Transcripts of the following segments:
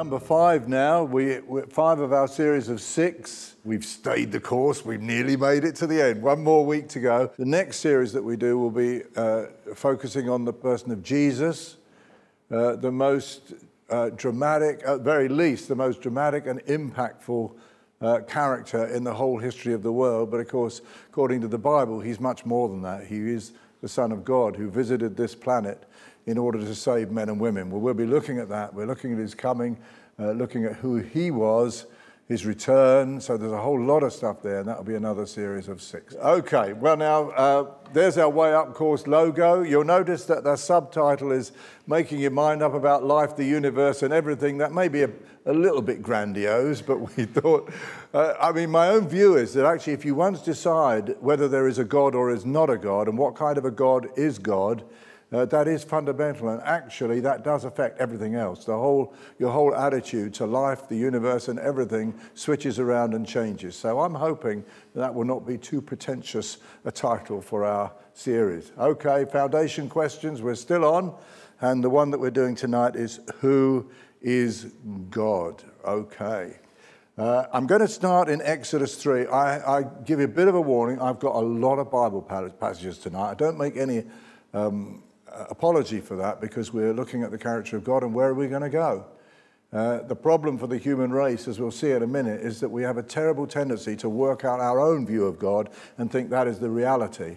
Number five now. We, five of our series of six. We've stayed the course. We've nearly made it to the end. One more week to go. The next series that we do will be uh, focusing on the person of Jesus, uh, the most uh, dramatic, at very least, the most dramatic and impactful uh, character in the whole history of the world. But of course, according to the Bible, he's much more than that. He is the Son of God who visited this planet in order to save men and women. Well, we'll be looking at that. We're looking at his coming, uh, looking at who he was, his return. So there's a whole lot of stuff there, and that'll be another series of six. Okay, well, now uh, there's our Way Up course logo. You'll notice that the subtitle is Making Your Mind Up About Life, the Universe, and Everything. That may be a, a little bit grandiose, but we thought, uh, I mean, my own view is that actually, if you once decide whether there is a God or is not a God, and what kind of a God is God, uh, that is fundamental, and actually, that does affect everything else. The whole, your whole attitude to life, the universe, and everything switches around and changes. So I'm hoping that will not be too pretentious a title for our series. Okay, foundation questions. We're still on, and the one that we're doing tonight is Who is God? Okay. Uh, I'm going to start in Exodus 3. I, I, give you a bit of a warning. I've got a lot of Bible passages tonight. I don't make any um, apology for that because we're looking at the character of God and where are we going to go? Uh, the problem for the human race, as we'll see in a minute, is that we have a terrible tendency to work out our own view of God and think that is the reality.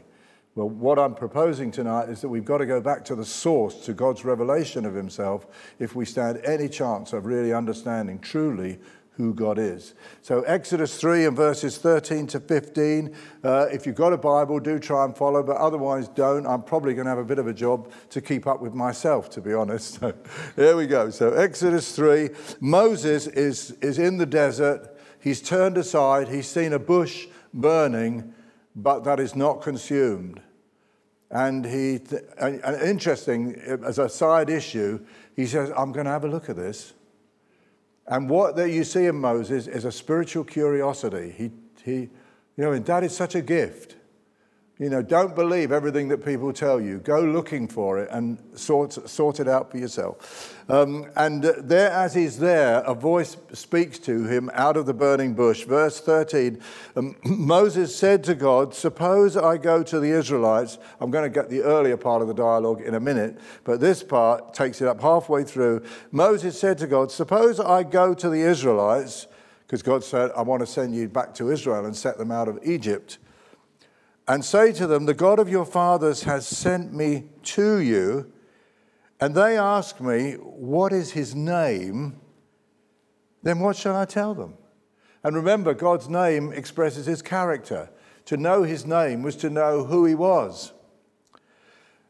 Well, what I'm proposing tonight is that we've got to go back to the source, to God's revelation of Himself, if we stand any chance of really understanding truly who God is. So, Exodus 3 and verses 13 to 15. Uh, if you've got a Bible, do try and follow, but otherwise don't. I'm probably going to have a bit of a job to keep up with myself, to be honest. So, here we go. So, Exodus 3 Moses is, is in the desert. He's turned aside. He's seen a bush burning, but that is not consumed. And he, and interesting, as a side issue, he says, I'm going to have a look at this. And what that you see in Moses is a spiritual curiosity. He, he, you know, and that is such a gift. You know, don't believe everything that people tell you. Go looking for it and sort, sort it out for yourself. Um, and there, as he's there, a voice speaks to him out of the burning bush. Verse 13 um, Moses said to God, Suppose I go to the Israelites. I'm going to get the earlier part of the dialogue in a minute, but this part takes it up halfway through. Moses said to God, Suppose I go to the Israelites, because God said, I want to send you back to Israel and set them out of Egypt and say to them, The God of your fathers has sent me to you. And they ask me, What is his name? Then what shall I tell them? And remember, God's name expresses his character. To know his name was to know who he was.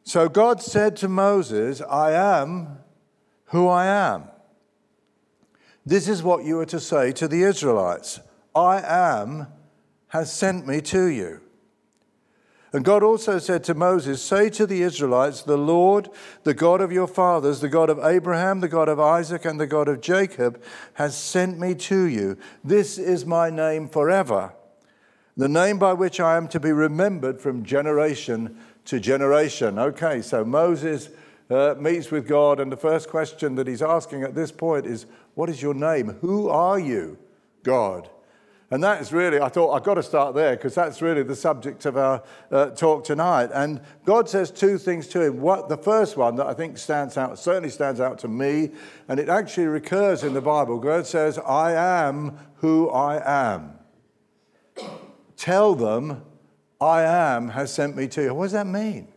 So God said to Moses, I am who I am. This is what you are to say to the Israelites I am has sent me to you. And God also said to Moses, Say to the Israelites, The Lord, the God of your fathers, the God of Abraham, the God of Isaac, and the God of Jacob, has sent me to you. This is my name forever, the name by which I am to be remembered from generation to generation. Okay, so Moses uh, meets with God, and the first question that he's asking at this point is, What is your name? Who are you, God? And that is really, I thought, I've got to start there because that's really the subject of our uh, talk tonight. And God says two things to him. What, the first one that I think stands out, certainly stands out to me, and it actually recurs in the Bible. God says, I am who I am. Tell them, I am has sent me to you. What does that mean?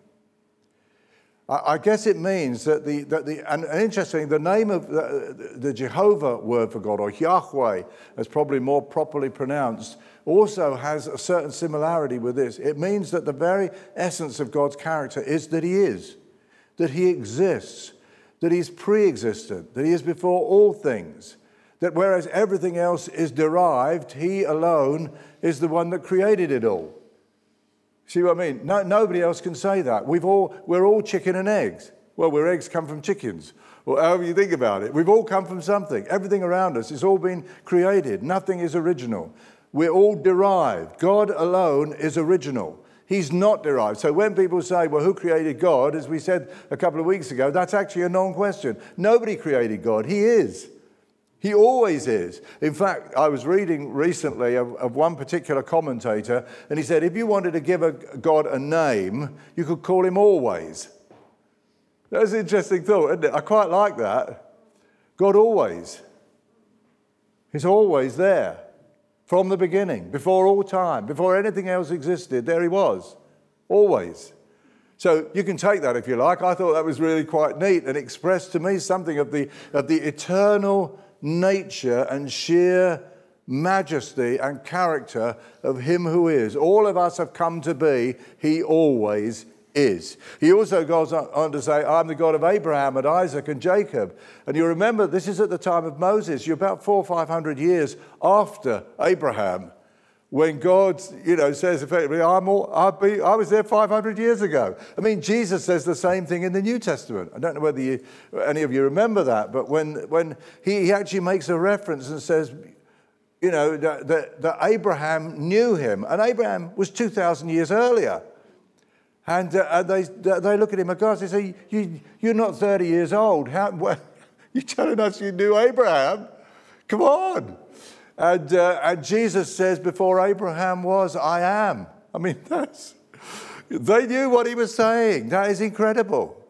I guess it means that the, that the and, interesting, the name of the, the, Jehovah word for God, or Yahweh, as probably more properly pronounced, also has a certain similarity with this. It means that the very essence of God's character is that He is, that He exists, that He's pre existent, that He is before all things, that whereas everything else is derived, He alone is the one that created it all. See what I mean? No, nobody else can say that. We've all, we're all chicken and eggs. Well, where eggs come from chickens, or however you think about it. We've all come from something. Everything around us has all been created. Nothing is original. We're all derived. God alone is original. He's not derived. So when people say, well, who created God? As we said a couple of weeks ago, that's actually a non question. Nobody created God. He is. He always is. In fact, I was reading recently of, of, one particular commentator, and he said if you wanted to give a God a name, you could call him always. That's an interesting thought, isn't it? I quite like that. God always. He's always there from the beginning, before all time, before anything else existed. There he was, always. So you can take that if you like. I thought that was really quite neat and expressed to me something of the, of the eternal nature and sheer majesty and character of Him who is. All of us have come to be, He always is. He also goes on to say, I'm the God of Abraham and Isaac and Jacob. And you remember, this is at the time of Moses. You're about four or five hundred years after Abraham when God, you know, says effectively, I'm all, be, i was there 500 years ago. I mean, Jesus says the same thing in the New Testament. I don't know whether you, any of you remember that, but when, when he, he actually makes a reference and says, you know, that, that, that Abraham knew him, and Abraham was 2,000 years earlier. And, uh, they, they look at him and God, they say, you, You're not 30 years old. How, well, you're telling us you knew Abraham? Come on. And, uh, and Jesus says, Before Abraham was, I am. I mean, that's, they knew what he was saying. That is incredible.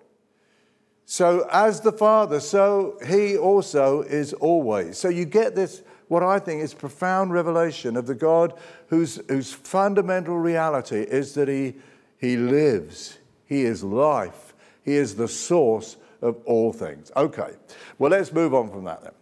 So, as the Father, so he also is always. So, you get this, what I think is profound revelation of the God whose, whose fundamental reality is that he, he lives, he is life, he is the source of all things. Okay, well, let's move on from that then.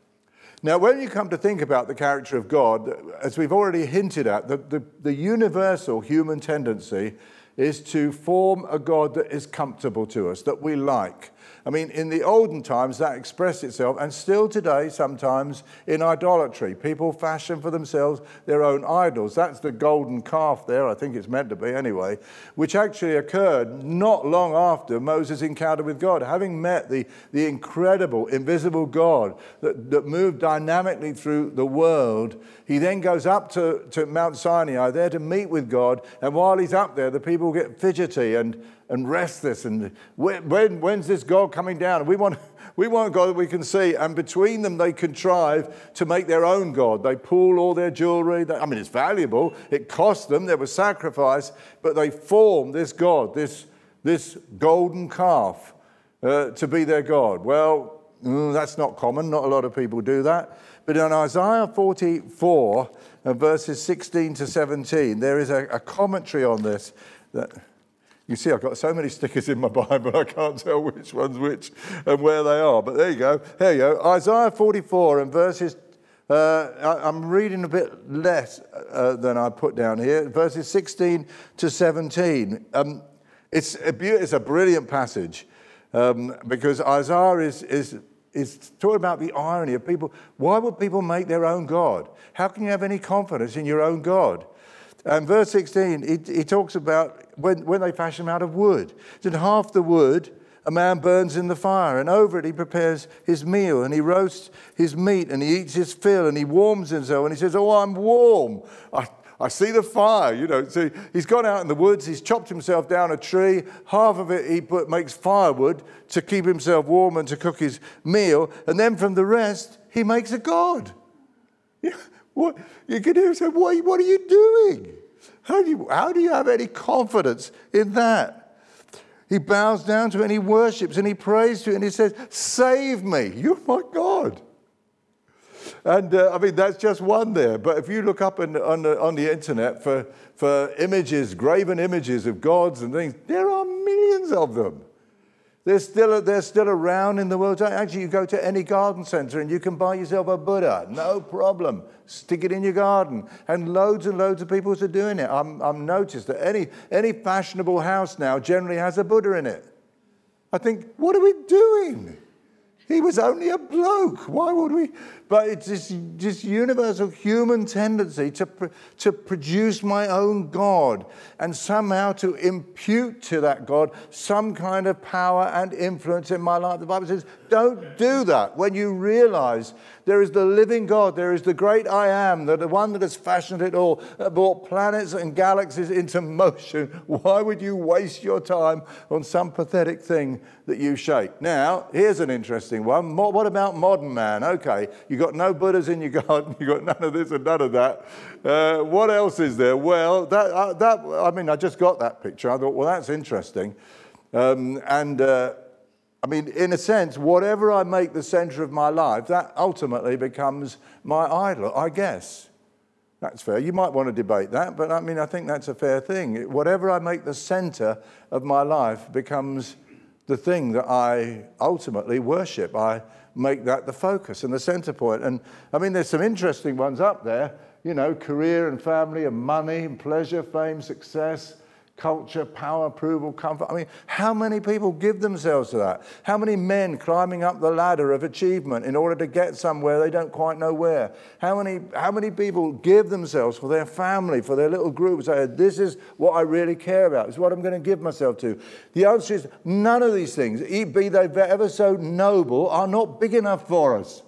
Now, when you come to think about the character of God, as we've already hinted at, the, the, the, universal human tendency is to form a God that is comfortable to us, that we like. I mean, in the olden times, that expressed itself, and still today, sometimes in idolatry. People fashion for themselves their own idols. That's the golden calf there, I think it's meant to be anyway, which actually occurred not long after Moses' encounter with God. Having met the, the incredible, invisible God that, that moved dynamically through the world, he then goes up to, to Mount Sinai there to meet with God. And while he's up there, the people get fidgety and and restless. And when, when, when's this God coming down? We want, we want God that we can see. And between them, they contrive to make their own God. They pool all their jewelry. I mean, it's valuable. It cost them. There was sacrifice. But they form this God, this, this golden calf, uh, to be their God. Well, mm, that's not common. Not a lot of people do that. But in Isaiah 44, uh, verses 16 to 17, there is a, a commentary on this that you see, I've got so many stickers in my Bible, I can't tell which one's which and where they are. But there you go. Here you go. Isaiah 44 and verses, uh, I, am reading a bit less uh, than I put down here, verses 16 to 17. Um, it's, a, it's a brilliant passage um, because Isaiah is, is, is talking about the irony of people. Why would people make their own God? How can you have any confidence in your own God? And verse 16, he, he talks about when, when they fashion out of wood. Then half the wood a man burns in the fire, and over it he prepares his meal, and he roasts his meat, and he eats his fill, and he warms himself, and he says, Oh, I'm warm. I, I see the fire, you know. So he's gone out in the woods, he's chopped himself down a tree, half of it he put, makes firewood to keep himself warm and to cook his meal, and then from the rest he makes a god. Yeah, what, you can hear him say, what, what are you doing? How do you, how do you have any confidence in that? He bows down to it and he worships and he prays to it and he says, Save me. You're my God. And uh, I mean, that's just one there. But if you look up in, on, the, on the internet for, for images, graven images of gods and things, there are millions of them. They're still, they're still around in the world. Actually, you go to any garden center and you can buy yourself a Buddha, no problem. Stick it in your garden. And loads and loads of people are doing it. I'm, I'm noticed that any, any fashionable house now generally has a Buddha in it. I think, what are we doing? He was only a bloke. Why would we? But it's this, this universal human tendency to, to produce my own God and somehow to impute to that God some kind of power and influence in my life. The Bible says, don't do that when you realize There is the living God. There is the great I am, the one that has fashioned it all, that brought planets and galaxies into motion. Why would you waste your time on some pathetic thing that you shape? Now, here's an interesting one. What about modern man? Okay, you got no Buddhas in your garden, You've got none of this and none of that. Uh, what else is there? Well, that, uh, that, I mean, I just got that picture. I thought, well, that's interesting. Um, and uh, I mean, in a sense, whatever I make the center of my life, that ultimately becomes my idol, I guess. That's fair. You might want to debate that, but I mean, I think that's a fair thing. Whatever I make the center of my life becomes the thing that I ultimately worship. I make that the focus and the center point. And I mean, there's some interesting ones up there, you know, career and family and money and pleasure, fame, success culture, power, approval, comfort. I mean, how many people give themselves to that? How many men climbing up the ladder of achievement in order to get somewhere they don't quite know where? How many, how many people give themselves for their family, for their little group, this is what I really care about, this is what I'm going to give myself to? The answer is none of these things, be they ever so noble, are not big enough for us.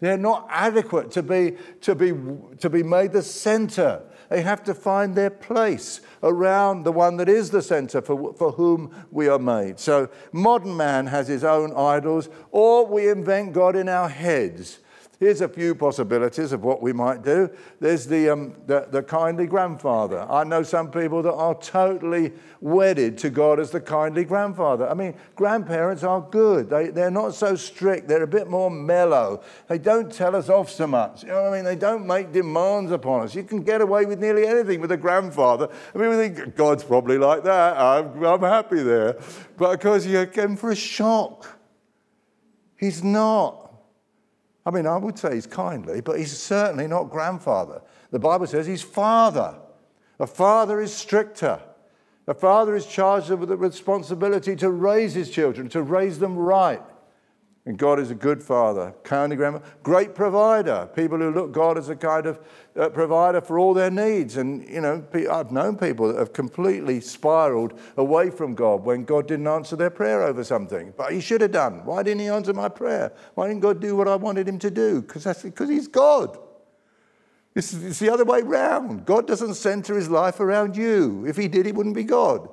They're not adequate to be, to be, to be made the center. They have to find their place around the one that is the center for, for whom we are made. So, modern man has his own idols, or we invent God in our heads. Here's a few possibilities of what we might do. There's the, um, the, the, kindly grandfather. I know some people that are totally wedded to God as the kindly grandfather. I mean, grandparents are good. They, they're not so strict. They're a bit more mellow. They don't tell us off so much. You know what I mean? They don't make demands upon us. You can get away with nearly anything with a grandfather. I mean, we think God's probably like that. I'm, I'm happy there. But of course, you're in for a shock. He's not. I mean, I would say he's kindly, but he's certainly not grandfather. The Bible says he's father. A father is stricter. A father is charged with the responsibility to raise his children, to raise them right. And God is a good father, kindly grandma, great provider. People who look God as a kind of uh, provider for all their needs. And, you know, I've known people that have completely spiraled away from God when God didn't answer their prayer over something. But He should have done. Why didn't He answer my prayer? Why didn't God do what I wanted Him to do? Because because He's God. It's, it's the other way round. God doesn't center His life around you. If He did, He wouldn't be God.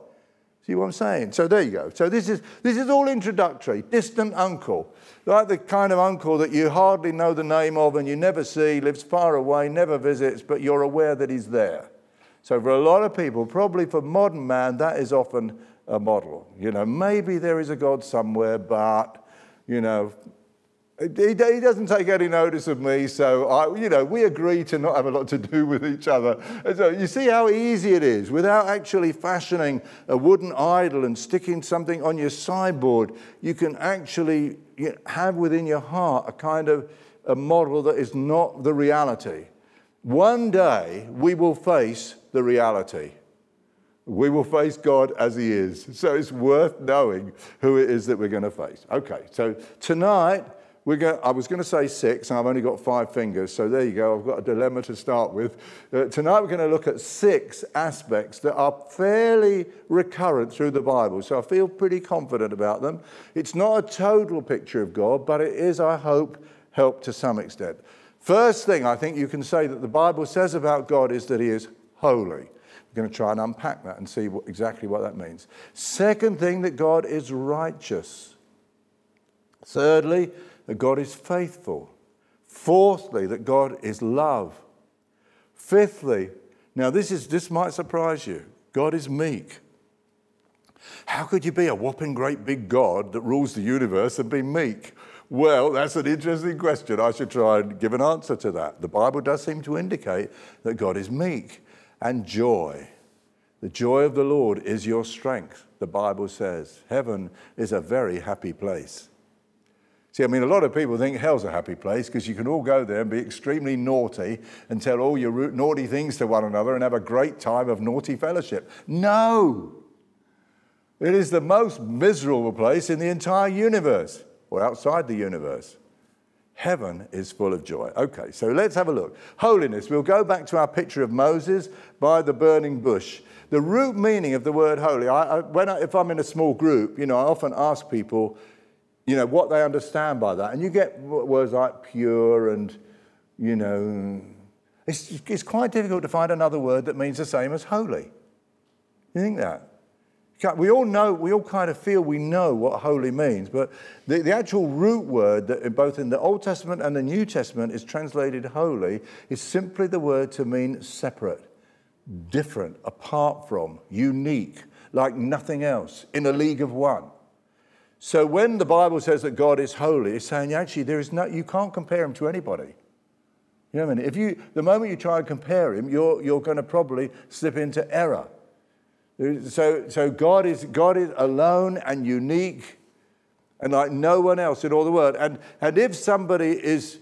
See what I'm saying? So there you go. So this is, this is all introductory. Distant uncle. Like the kind of uncle that you hardly know the name of and you never see, lives far away, never visits, but you're aware that he's there. So for a lot of people, probably for modern man, that is often a model. You know, maybe there is a God somewhere, but, you know, he, doesn't take any notice of me, so I, you know, we agree to not have a lot to do with each other. And so you see how easy it is without actually fashioning a wooden idol and sticking something on your sideboard. You can actually have within your heart a kind of a model that is not the reality. One day we will face the reality. We will face God as He is. So it's worth knowing who it is that we're going to face. Okay, so tonight we're I was going to say six, and I've only got five fingers, so there you go. I've got a dilemma to start with. Uh, tonight, we're going to look at six aspects that are fairly recurrent through the Bible, so I feel pretty confident about them. It's not a total picture of God, but it is, I hope, help to some extent. First thing I think you can say that the Bible says about God is that He is holy. We're going to try and unpack that and see what, exactly what that means. Second thing, that God is righteous. Thirdly, that God is faithful. Fourthly, that God is love. Fifthly, now this is this might surprise you. God is meek. How could you be a whopping great big God that rules the universe and be meek? Well, that's an interesting question. I should try and give an answer to that. The Bible does seem to indicate that God is meek and joy. The joy of the Lord is your strength, the Bible says. Heaven is a very happy place. See, I mean, a lot of people think hell's a happy place because you can all go there and be extremely naughty and tell all your naughty things to one another and have a great time of naughty fellowship. No! It is the most miserable place in the entire universe or outside the universe. Heaven is full of joy. Okay, so let's have a look. Holiness. We'll go back to our picture of Moses by the burning bush. The root meaning of the word holy, I, I, when I, if I'm in a small group, you know, I often ask people, you know, what they understand by that. And you get words like pure and, you know, it's, it's quite difficult to find another word that means the same as holy. You think that? We all know, we all kind of feel we know what holy means, but the, the actual root word that both in the Old Testament and the New Testament is translated holy is simply the word to mean separate, different, apart from, unique, like nothing else, in a league of one. So when the Bible says that God is holy, it's saying actually there is no, you can't compare him to anybody. You know what I mean? If you, the moment you try and compare him, you're, you're going to probably slip into error. So, so God, is, God is alone and unique and like no one else in all the world. And, and if somebody is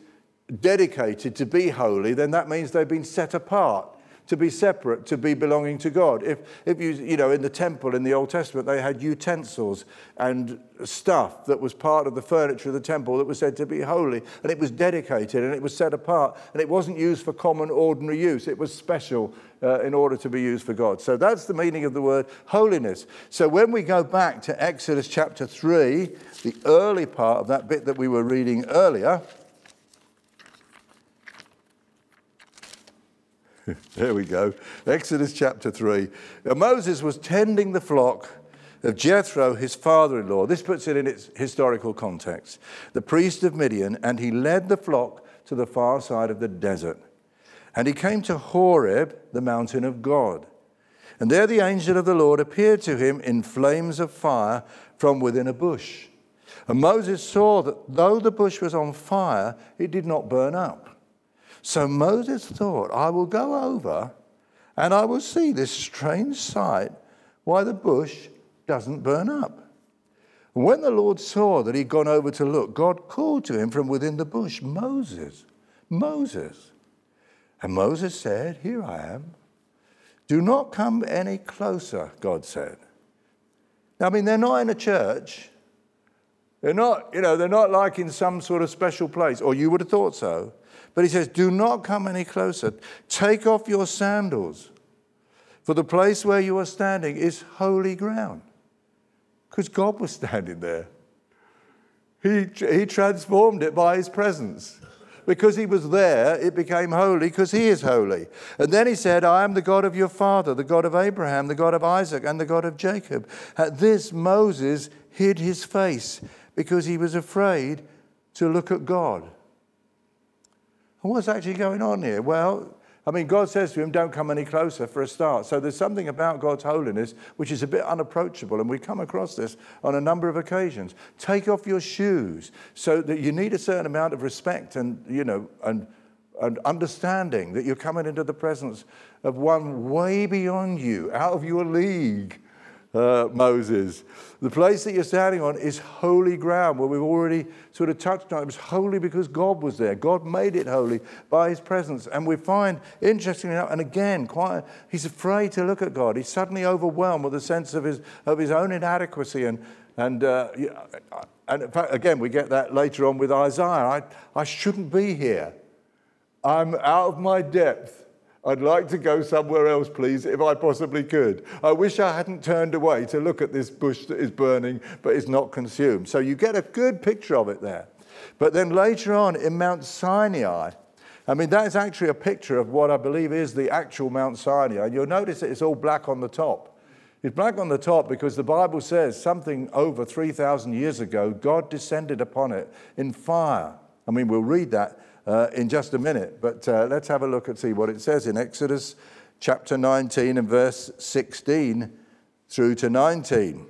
dedicated to be holy, then that means they've been set apart to be separate, to be belonging to God. If, if you, you know, in the temple in the Old Testament, they had utensils and stuff that was part of the furniture of the temple that was said to be holy, and it was dedicated and it was set apart, and it wasn't used for common, ordinary use. It was special uh, in order to be used for God. So that's the meaning of the word holiness. So when we go back to Exodus chapter 3, the early part of that bit that we were reading earlier, there we go. Exodus chapter 3. Now, Moses was tending the flock of Jethro, his father in law. This puts it in its historical context. The priest of Midian, and he led the flock to the far side of the desert. And he came to Horeb, the mountain of God. And there the angel of the Lord appeared to him in flames of fire from within a bush. And Moses saw that though the bush was on fire, it did not burn up. So Moses thought, I will go over and I will see this strange sight why the bush doesn't burn up. When the Lord saw that he'd gone over to look, God called to him from within the bush, Moses, Moses. And Moses said, Here I am. Do not come any closer, God said. Now, I mean, they're not in a church. They're not, you know, they're not like in some sort of special place, or you would have thought so. But he says, Do not come any closer. Take off your sandals, for the place where you are standing is holy ground. Because God was standing there. He, he transformed it by his presence. Because he was there, it became holy because he is holy. And then he said, I am the God of your father, the God of Abraham, the God of Isaac, and the God of Jacob. At this, Moses hid his face because he was afraid to look at God. And what's actually going on here? Well, I mean, God says to him, Don't come any closer for a start. So there's something about God's holiness which is a bit unapproachable. And we come across this on a number of occasions. Take off your shoes so that you need a certain amount of respect and, you know, and, and understanding that you're coming into the presence of one way beyond you, out of your league uh, Moses. The place that you're standing on is holy ground, where we've already sort of touched on. It was holy because God was there. God made it holy by his presence. And we find, interestingly enough, and again, quite, he's afraid to look at God. He's suddenly overwhelmed with a sense of his, of his own inadequacy. And, and, uh, and fact, again, we get that later on with Isaiah. I, I shouldn't be here. I'm out of my depth. I'd like to go somewhere else, please, if I possibly could. I wish I hadn't turned away to look at this bush that is burning but is not consumed. So you get a good picture of it there. But then later on in Mount Sinai, I mean, that is actually a picture of what I believe is the actual Mount Sinai. You'll notice that it's all black on the top. It's black on the top because the Bible says something over 3,000 years ago, God descended upon it in fire. I mean, we'll read that uh, in just a minute. But uh, let's have a look and see what it says in Exodus chapter 19 and verse 16 through to 19.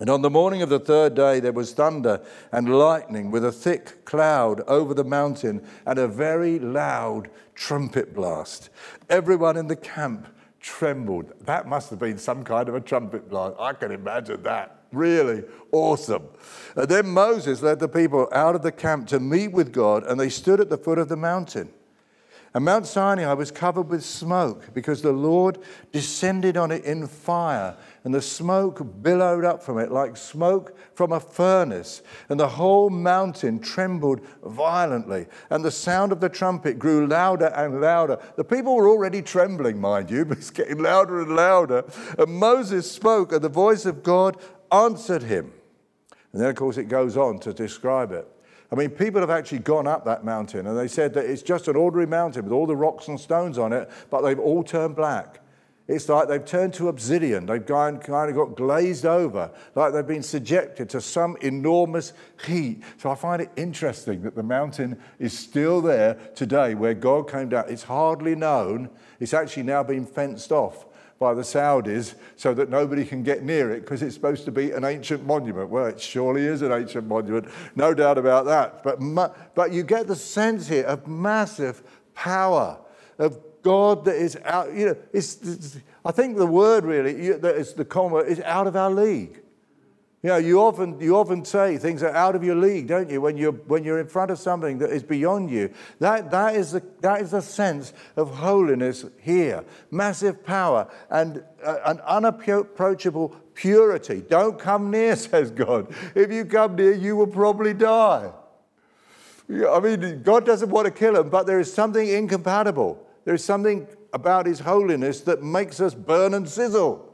And on the morning of the third day, there was thunder and lightning with a thick cloud over the mountain and a very loud trumpet blast. Everyone in the camp trembled. That must have been some kind of a trumpet blast. I can imagine that. Really awesome. And then Moses led the people out of the camp to meet with God, and they stood at the foot of the mountain. And Mount Sinai was covered with smoke because the Lord descended on it in fire, and the smoke billowed up from it like smoke from a furnace. And the whole mountain trembled violently, and the sound of the trumpet grew louder and louder. The people were already trembling, mind you, but it's getting louder and louder. And Moses spoke, and the voice of God answered him. And then, of course, it goes on to describe it. I mean, people have actually gone up that mountain and they said that it's just an ordinary mountain with all the rocks and stones on it, but they've all turned black. It's like they've turned to obsidian. They've kind of got glazed over, like they've been subjected to some enormous heat. So I find it interesting that the mountain is still there today where God came down. It's hardly known. It's actually now been fenced off by the Saudis so that nobody can get near it because it's supposed to be an ancient monument. Well, it surely is an ancient monument, no doubt about that. But, but you get the sense here of massive power, of God that is out, you know, it's, it's I think the word really, that is the comma is out of our league. You know, you often, you often say things are out of your league, don't you, when you're, when you're in front of something that is beyond you. That, that, is the, that is the sense of holiness here. Massive power and uh, an unapproachable purity. Don't come near, says God. If you come near, you will probably die. I mean, God doesn't want to kill him, but there is something incompatible. There is something about His holiness that makes us burn and sizzle.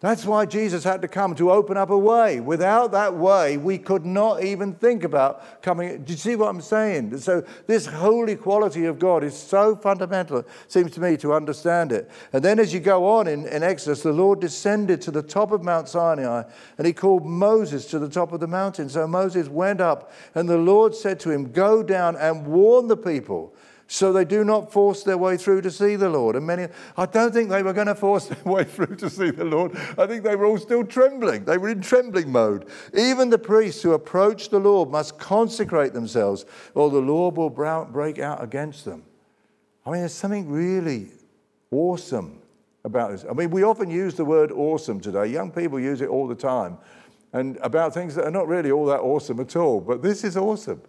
That's why Jesus had to come to open up a way. Without that way, we could not even think about coming. Do you see what I'm saying? So, this holy quality of God is so fundamental, it seems to me, to understand it. And then, as you go on in, in Exodus, the Lord descended to the top of Mount Sinai and he called Moses to the top of the mountain. So, Moses went up, and the Lord said to him, Go down and warn the people so they do not force their way through to see the Lord. And many, I don't think they were going to force their way through to see the Lord. I think they were all still trembling. They were in trembling mode. Even the priests who approach the Lord must consecrate themselves, or the Lord will break out against them. I mean, there's something really awesome about this. I mean, we often use the word awesome today. Young people use it all the time, and about things that are not really all that awesome at all. But this is awesome.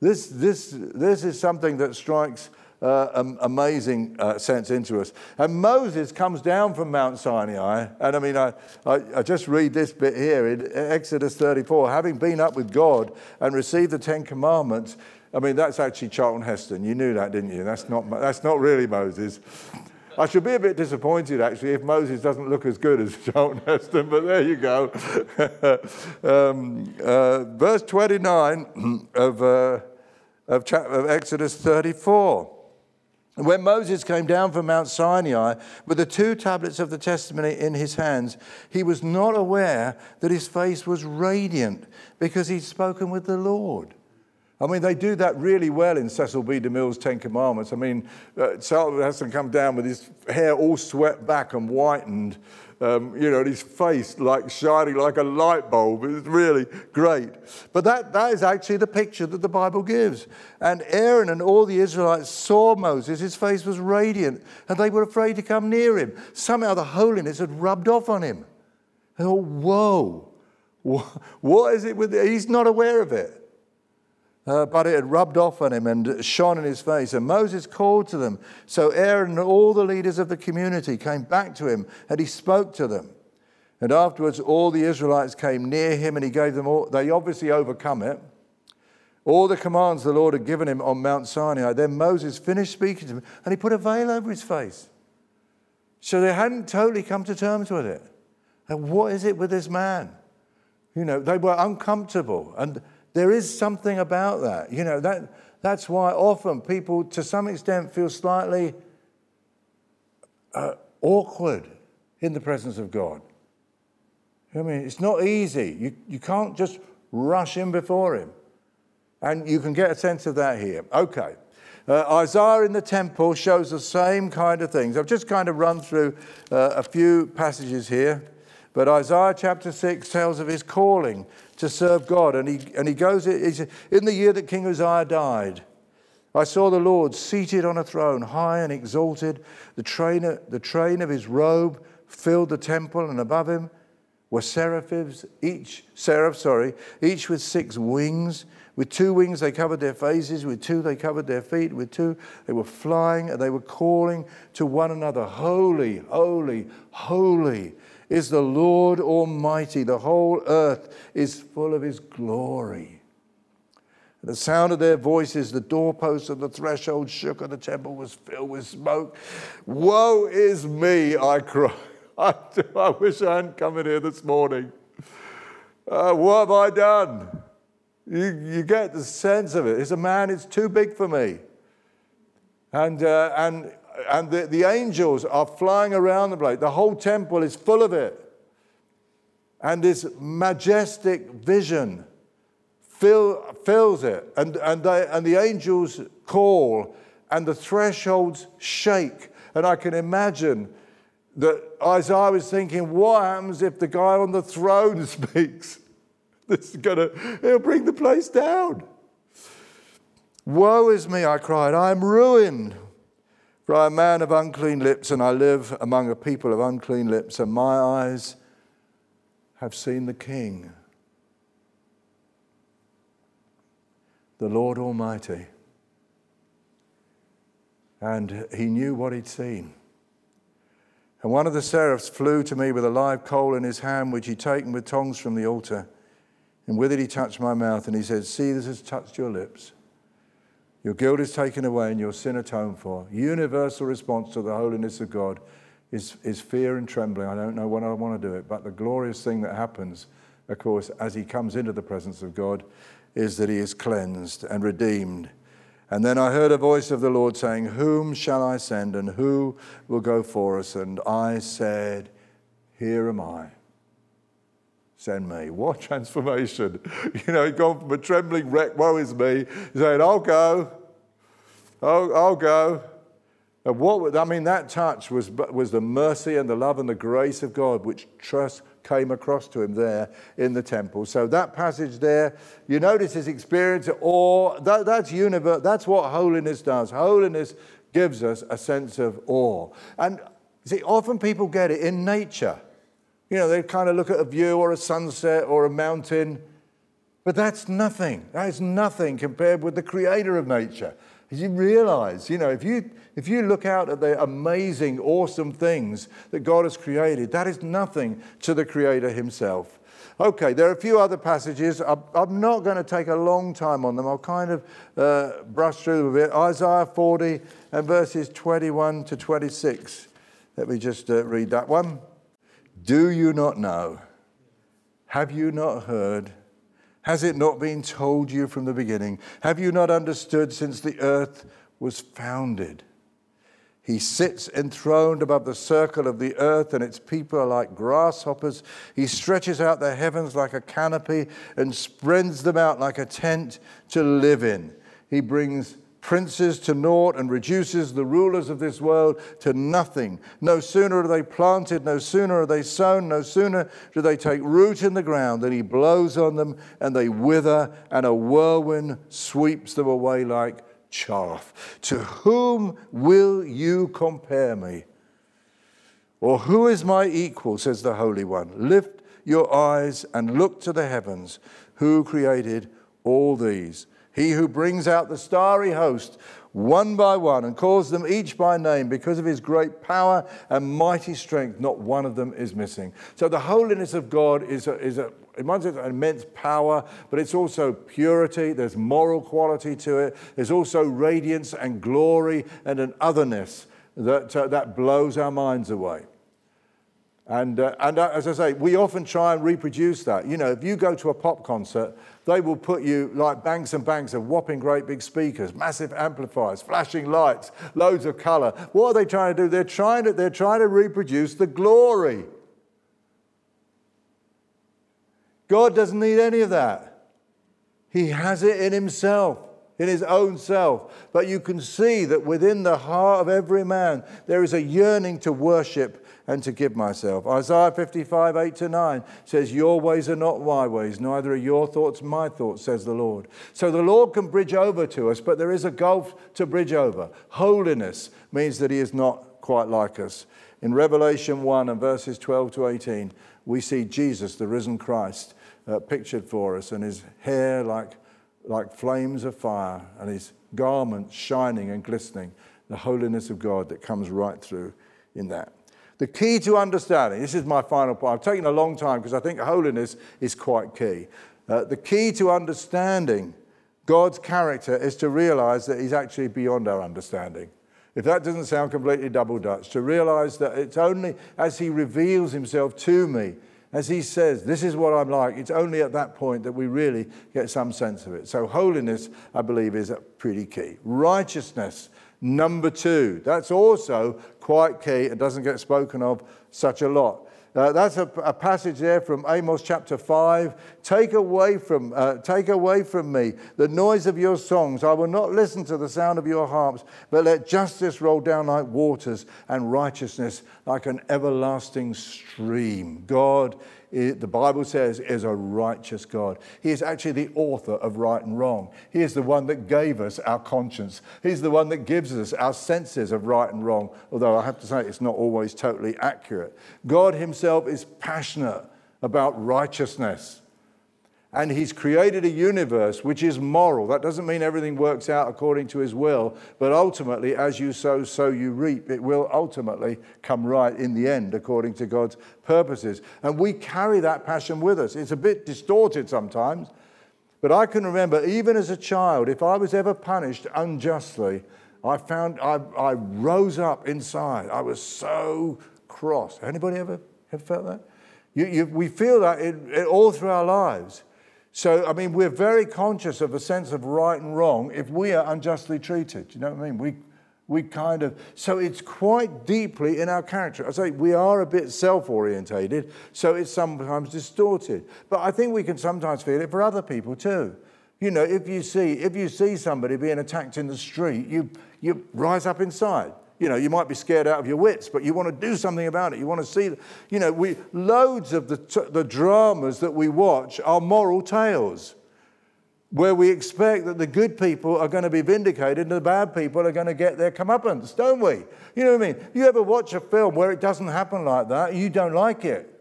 This, this, this is something that strikes uh, an amazing uh, sense into us. And Moses comes down from Mount Sinai, and I mean, I, I, I, just read this bit here in Exodus 34 having been up with God and received the Ten Commandments. I mean, that's actually Charlton Heston. You knew that, didn't you? That's not, that's not really Moses. I should be a bit disappointed actually if Moses doesn't look as good as Charlton Heston, but there you go. um, uh, verse 29 of, uh, of, of Exodus 34. When Moses came down from Mount Sinai with the two tablets of the testimony in his hands, he was not aware that his face was radiant because he'd spoken with the Lord. I mean, they do that really well in Cecil B. DeMille's Ten Commandments. I mean, uh, Charlton has to come down with his hair all swept back and whitened, um, you know, and his face like shining like a light bulb. It's really great. But that, that is actually the picture that the Bible gives. And Aaron and all the Israelites saw Moses. His face was radiant, and they were afraid to come near him. Somehow the holiness had rubbed off on him. And thought, whoa, what is it with it? He's not aware of it. Uh, but it had rubbed off on him and shone in his face. And Moses called to them. So Aaron and all the leaders of the community came back to him, and he spoke to them. And afterwards, all the Israelites came near him, and he gave them all, they obviously overcome it, all the commands the Lord had given him on Mount Sinai. Then Moses finished speaking to him, and he put a veil over his face. So they hadn't totally come to terms with it. And what is it with this man? You know, they were uncomfortable. And there is something about that. You know, that, that's why often people, to some extent, feel slightly uh, awkward in the presence of God. I mean, it's not easy. You, you can't just rush in before Him. And you can get a sense of that here. Okay. Uh, Isaiah in the temple shows the same kind of things. I've just kind of run through uh, a few passages here, but Isaiah chapter 6 tells of his calling to serve God. And he, and he goes, in the year that King Uzziah died, I saw the Lord seated on a throne, high and exalted. The train, the train of his robe filled the temple, and above him were seraphims, each, seraph, sorry, each with six wings. With two wings they covered their faces, with two they covered their feet, with two they were flying, and they were calling to one another, Holy, holy, holy is the Lord Almighty. The whole earth is full of His glory. The sound of their voices, the doorposts of the threshold shook, and the temple was filled with smoke. Woe is me, I cried. I, I wish I hadn't come in here this morning. uh, what have I done? You, you get the sense of it. It's a man, it's too big for me. And, uh, and, and the, the angels are flying around the place. The whole temple is full of it. And this majestic vision fill, fills it. And, and, they, and the angels call, and the thresholds shake. And I can imagine that Isaiah was thinking, what happens if the guy on the throne speaks? This is gonna, it'll bring the place down. Woe is me, I cried, I am ruined. For I am a man of unclean lips, and I live among a people of unclean lips, and my eyes have seen the King, the Lord Almighty. And he knew what he'd seen. And one of the seraphs flew to me with a live coal in his hand, which he'd taken with tongs from the altar. And with it he touched my mouth, and he said, See, this has touched your lips. Your guilt is taken away and your sin atoned for. Universal response to the holiness of God is, is fear and trembling. I don't know when I want to do it, but the glorious thing that happens, of course, as he comes into the presence of God, is that he is cleansed and redeemed. And then I heard a voice of the Lord saying, Whom shall I send and who will go for us? And I said, Here am I. Send me. What transformation. You know, he'd gone from a trembling wreck, woe is me, saying, I'll go. I'll, I'll go. And what, I mean, that touch was, was the mercy and the love and the grace of God, which trust came across to him there in the temple. So that passage there, you notice his experience of awe. That, that's universe. That's what holiness does. Holiness gives us a sense of awe. And see, often people get it in nature. You know, they kind of look at a view or a sunset or a mountain, but that's nothing. That is nothing compared with the creator of nature. You realize, you know, if you, if you look out at the amazing, awesome things that God has created, that is nothing to the Creator Himself. Okay, there are a few other passages. I'm not going to take a long time on them. I'll kind of uh, brush through them a bit. Isaiah 40 and verses 21 to 26. Let me just uh, read that one. Do you not know? Have you not heard? Has it not been told you from the beginning? Have you not understood since the earth was founded? He sits enthroned above the circle of the earth, and its people are like grasshoppers. He stretches out the heavens like a canopy and spreads them out like a tent to live in. He brings princes to naught and reduces the rulers of this world to nothing. No sooner are they planted, no sooner are they sown, no sooner do they take root in the ground than he blows on them and they wither, and a whirlwind sweeps them away like chaff. To whom will you compare me? Or who is my equal, says the Holy One? Lift your eyes and look to the heavens. Who created all these? He who brings out the starry host one by one and calls them each by name because of his great power and mighty strength, not one of them is missing. So the holiness of God is, a, is a, in one sense, an immense power, but it's also purity. There's moral quality to it. There's also radiance and glory and an otherness that, uh, that blows our minds away. And, uh, and uh, as I say, we often try and reproduce that. You know, if you go to a pop concert, they will put you like banks and banks of whopping great big speakers, massive amplifiers, flashing lights, loads of color. What are they trying to do? They're trying to, they're trying to reproduce the glory. God doesn't need any of that. He has it in himself in his own self. But you can see that within the heart of every man, there is a yearning to worship and to give myself. Isaiah 55, 8 to 9 says, Your ways are not my ways, neither are your thoughts my thoughts, says the Lord. So the Lord can bridge over to us, but there is a gulf to bridge over. Holiness means that he is not quite like us. In Revelation 1 and verses 12 to 18, we see Jesus, the risen Christ, uh, pictured for us, and his hair like, like flames of fire, and his garments shining and glistening, the holiness of God that comes right through in that. The key to understanding, this is my final point. I've taken a long time because I think holiness is quite key. Uh, the key to understanding God's character is to realize that He's actually beyond our understanding. If that doesn't sound completely double Dutch, to realize that it's only as He reveals Himself to me as he says, this is what I'm like, it's only at that point that we really get some sense of it. So, holiness, I believe, is pretty key. Righteousness, number two, that's also quite key and doesn't get spoken of such a lot. Uh, that's a, a, passage there from Amos chapter 5. Take away from, uh, take away from me the noise of your songs. I will not listen to the sound of your harps, but let justice roll down like waters and righteousness like an everlasting stream. God the Bible says, is a righteous God. He is actually the author of right and wrong. He is the one that gave us our conscience. He's the one that gives us our senses of right and wrong, although I have to say it's not always totally accurate. God Himself is passionate about righteousness. And he's created a universe which is moral. That doesn't mean everything works out according to his will, but ultimately, as you sow, so you reap. It will ultimately come right in the end according to God's purposes. And we carry that passion with us. It's a bit distorted sometimes, but I can remember, even as a child, if I was ever punished unjustly, I found I, I rose up inside. I was so cross. Anybody ever have felt that? You, you, we feel that all through our lives. So, I mean, we're very conscious of a sense of right and wrong if we are unjustly treated. You know what I mean? We, we kind of, so it's quite deeply in our character. I say we are a bit self orientated, so it's sometimes distorted. But I think we can sometimes feel it for other people too. You know, if you see, if you see somebody being attacked in the street, you, you rise up inside. You know, you might be scared out of your wits, but you want to do something about it. You want to see, you know, we, loads of the, the dramas that we watch are moral tales where we expect that the good people are going to be vindicated and the bad people are going to get their comeuppance, don't we? You know what I mean? You ever watch a film where it doesn't happen like that, you don't like it.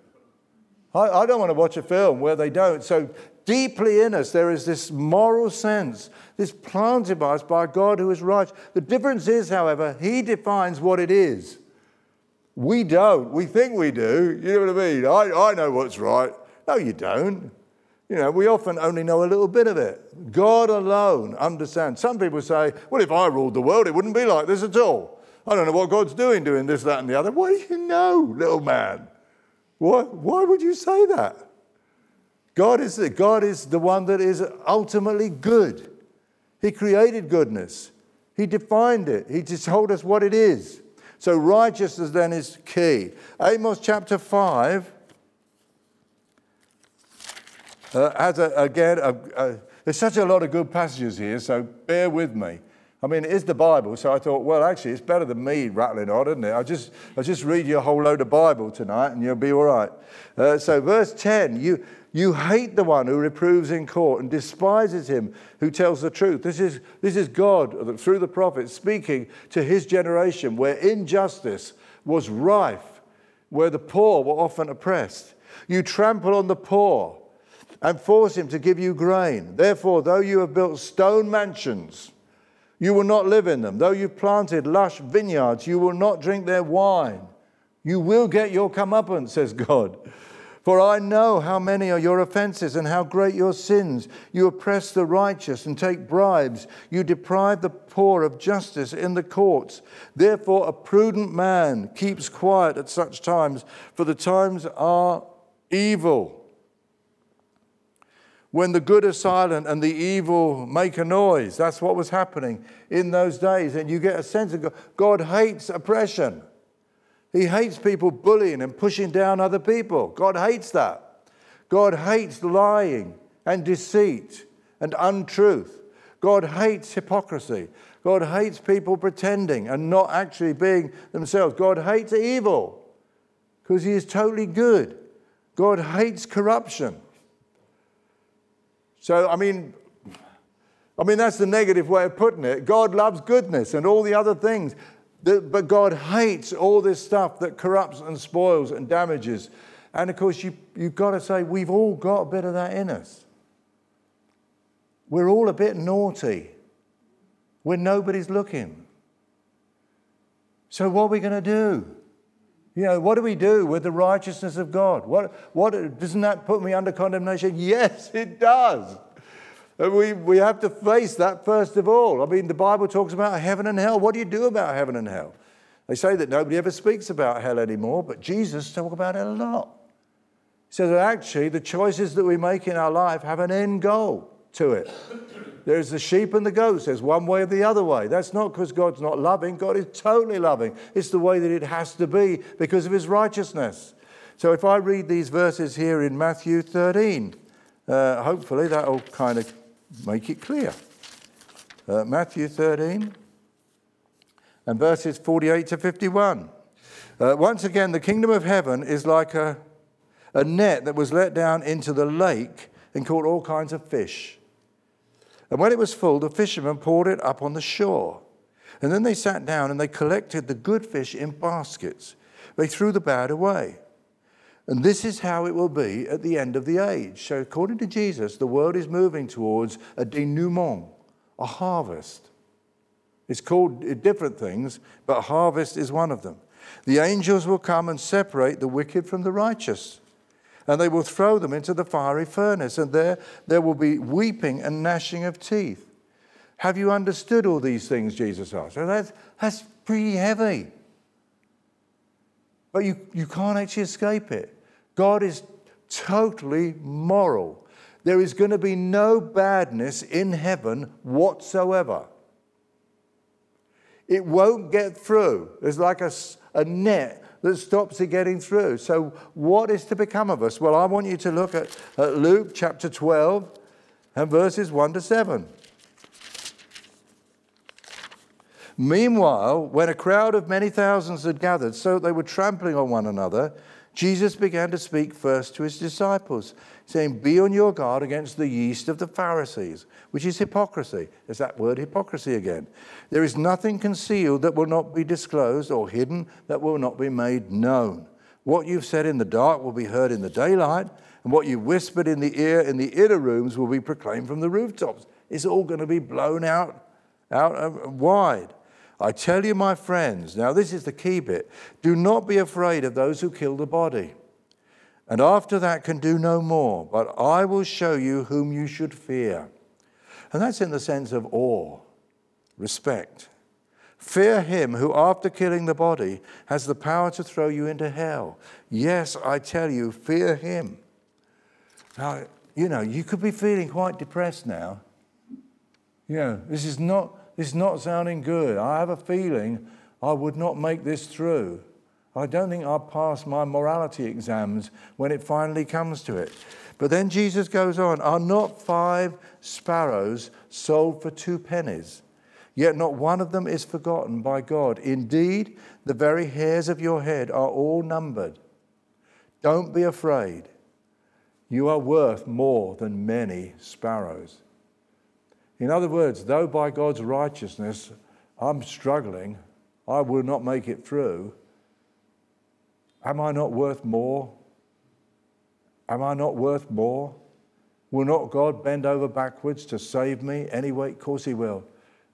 I, I don't want to watch a film where they don't. So deeply in us, there is this moral sense, this planted by us by God who is right. The difference is, however, He defines what it is. We don't. We think we do. You know what I mean? I, I know what's right. No, you don't. You know, we often only know a little bit of it. God alone understands. Some people say, well, if I ruled the world, it wouldn't be like this at all. I don't know what God's doing, doing this, that, and the other. What do you know, little man? Why, why would you say that? God is, the, God is the one that is ultimately good. He created goodness, He defined it, He just told us what it is. So righteousness then is key. Amos chapter 5 uh, has a, again, a, a, there's such a lot of good passages here, so bear with me. I mean, it is the Bible, so I thought, well, actually, it's better than me rattling on, isn't it? I'll just, I'll just read you a whole load of Bible tonight and you'll be all right. Uh, so, verse 10 you, you hate the one who reproves in court and despises him who tells the truth. This is, this is God, through the prophets, speaking to his generation where injustice was rife, where the poor were often oppressed. You trample on the poor and force him to give you grain. Therefore, though you have built stone mansions, you will not live in them. Though you've planted lush vineyards, you will not drink their wine. You will get your comeuppance, says God. For I know how many are your offenses and how great your sins. You oppress the righteous and take bribes. You deprive the poor of justice in the courts. Therefore, a prudent man keeps quiet at such times, for the times are evil. When the good are silent and the evil make a noise, that's what was happening in those days. And you get a sense of God, God hates oppression. He hates people bullying and pushing down other people. God hates that. God hates lying and deceit and untruth. God hates hypocrisy. God hates people pretending and not actually being themselves. God hates evil because He is totally good. God hates corruption. So, I mean, I mean, that's the negative way of putting it. God loves goodness and all the other things. But God hates all this stuff that corrupts and spoils and damages. And of course, you, you've got to say, we've all got a bit of that in us. We're all a bit naughty when nobody's looking. So, what are we going to do? You know, what do we do with the righteousness of God? What, what, doesn't that put me under condemnation? Yes, it does. We, we have to face that first of all. I mean, the Bible talks about heaven and hell. What do you do about heaven and hell? They say that nobody ever speaks about hell anymore, but Jesus talks about it a lot. He says that actually the choices that we make in our life have an end goal to it. There's the sheep and the goats. There's one way or the other way. That's not because God's not loving. God is totally loving. It's the way that it has to be because of his righteousness. So if I read these verses here in Matthew 13, uh, hopefully that'll kind of make it clear. Uh, Matthew 13 and verses 48 to 51. Uh, once again, the kingdom of heaven is like a, a net that was let down into the lake and caught all kinds of fish. And when it was full, the fishermen poured it up on the shore. And then they sat down and they collected the good fish in baskets. They threw the bad away. And this is how it will be at the end of the age. So, according to Jesus, the world is moving towards a denouement, a harvest. It's called different things, but harvest is one of them. The angels will come and separate the wicked from the righteous and they will throw them into the fiery furnace, and there there will be weeping and gnashing of teeth. Have you understood all these things? Jesus asked. So that's, that's pretty heavy. But you, you can't actually escape it. God is totally moral. There is going to be no badness in heaven whatsoever. It won't get through. There's like a, a net that stops it getting through. So, what is to become of us? Well, I want you to look at, at Luke chapter 12 and verses 1 to 7. Meanwhile, when a crowd of many thousands had gathered so that they were trampling on one another, Jesus began to speak first to his disciples saying, Be on your guard against the yeast of the Pharisees, which is hypocrisy. There's that word hypocrisy again. There is nothing concealed that will not be disclosed, or hidden that will not be made known. What you've said in the dark will be heard in the daylight, and what you whispered in the ear in the inner rooms will be proclaimed from the rooftops. It's all going to be blown out, out uh, wide. I tell you, my friends, now this is the key bit do not be afraid of those who kill the body and after that can do no more, but I will show you whom you should fear. And that's in the sense of awe, respect. Fear him who, after killing the body, has the power to throw you into hell. Yes, I tell you, fear him. Now, you know, you could be feeling quite depressed now. You know, this is not, this is not sounding good. I have a feeling I would not make this through. I don't think I'll pass my morality exams when it finally comes to it. But then Jesus goes on Are not five sparrows sold for two pennies? Yet not one of them is forgotten by God. Indeed, the very hairs of your head are all numbered. Don't be afraid. You are worth more than many sparrows. In other words, though by God's righteousness I'm struggling, I will not make it through. Am I not worth more? Am I not worth more? Will not God bend over backwards to save me? Anyway, of course He will.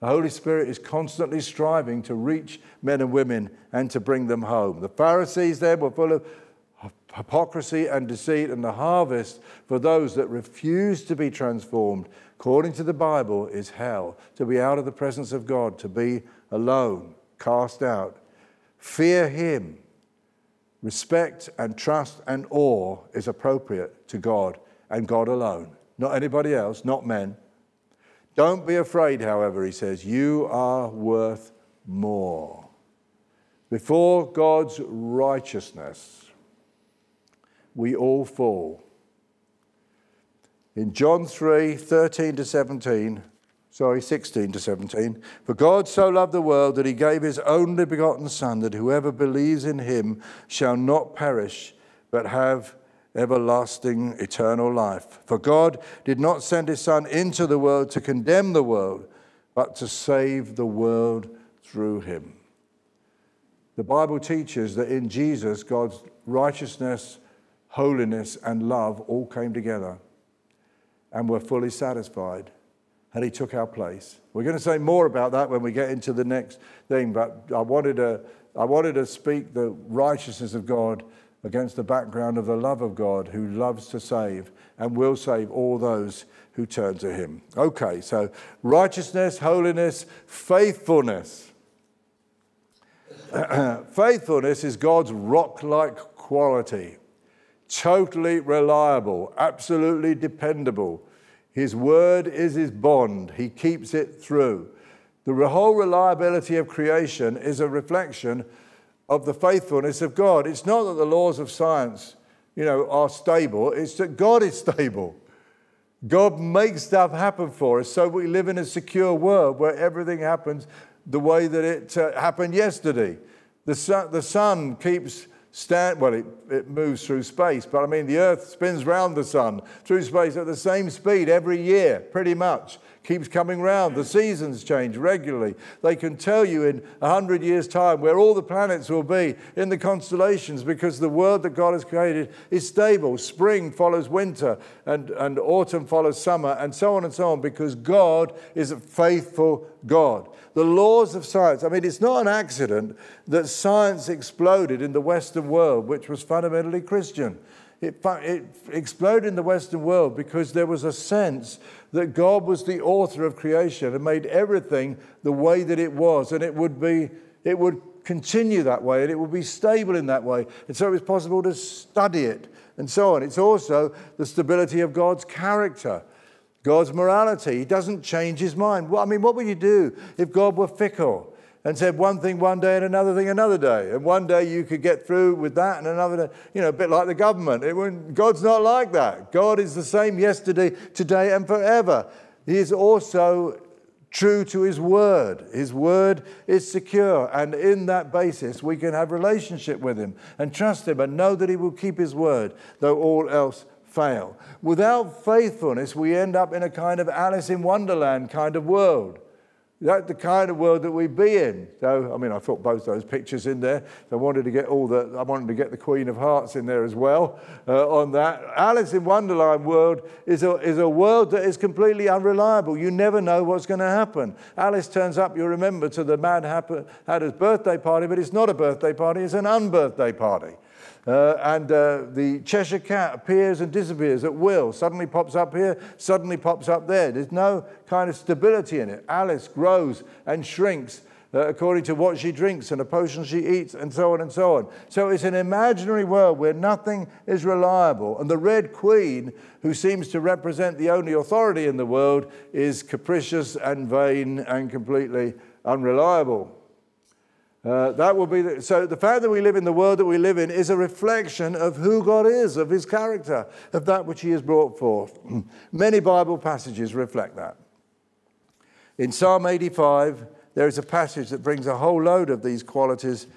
The Holy Spirit is constantly striving to reach men and women and to bring them home. The Pharisees there were full of hypocrisy and deceit, and the harvest for those that refuse to be transformed, according to the Bible, is hell. To be out of the presence of God, to be alone, cast out. Fear Him Respect and trust and awe is appropriate to God and God alone, not anybody else, not men. Don't be afraid, however, he says, you are worth more. Before God's righteousness, we all fall. In John 3 13 to 17, sorry, 16 to 17. For God so loved the world that he gave his only begotten Son, that whoever believes in him shall not perish, but have everlasting eternal life. For God did not send his Son into the world to condemn the world, but to save the world through him. The Bible teaches that in Jesus, God's righteousness, holiness, and love all came together and were fully satisfied and he took our place. We're going to say more about that when we get into the next thing, but I wanted to, I wanted to speak the righteousness of God against the background of the love of God who loves to save and will save all those who turn to him. Okay, so righteousness, holiness, faithfulness. faithfulness is God's rock like quality totally reliable, absolutely dependable. His word is his bond, he keeps it through. The whole reliability of creation is a reflection of the faithfulness of God. It's not that the laws of science, you know, are stable, it's that God is stable. God makes stuff happen for us so we live in a secure world where everything happens the way that it uh, happened yesterday. The the sun keeps stand, well, it, it moves through space, but I mean, the Earth spins round the sun through space at the same speed every year, pretty much keeps coming round. The seasons change regularly. They can tell you in a hundred years' time where all the planets will be in the constellations because the world that God has created is stable. Spring follows winter, and, and autumn follows summer, and so on and so on, because God is a faithful God. The laws of science, I mean, it's not an accident that science exploded in the Western world, which was fundamentally Christian. It, it, exploded in the Western world because there was a sense that God was the author of creation and made everything the way that it was, and it would be, it would continue that way, and it would be stable in that way. And so it was possible to study it and so on. It's also the stability of God's character. God's morality. He doesn't change his mind. Well, I mean, what would you do if God were fickle? and said one thing one day and another thing another day. And one day you could get through with that, and another day, you know, a bit like the government. It, God's not like that. God is the same yesterday, today, and forever. He is also true to his word. His word is secure, and in that basis, we can have relationship with him and trust him and know that he will keep his word, though all else fail. Without faithfulness, we end up in a kind of Alice in Wonderland kind of world that's the kind of world that we be in. So, I mean, I put both those pictures in there. I wanted to get all the, I wanted to get the Queen of Hearts in there as well uh, on that. Alice in Wonderland world is a, is a world that is completely unreliable. You never know what's going to happen. Alice turns up, you remember, to the Mad Hatter's birthday party, but it's not a birthday party, it's an unbirthday party. Uh, and uh, the Cheshire Cat appears and disappears at will. Suddenly pops up here, suddenly pops up there. There's no kind of stability in it. Alice grows and shrinks uh, according to what she drinks and a potion she eats, and so on and so on. So it's an imaginary world where nothing is reliable. And the Red Queen, who seems to represent the only authority in the world, is capricious and vain and completely unreliable. Uh, that will be the, so the fact that we live in the world that we live in is a reflection of who God is, of his character, of that which he has brought forth. Many Bible passages reflect that. In Psalm 85, there is a passage that brings a whole load of these qualities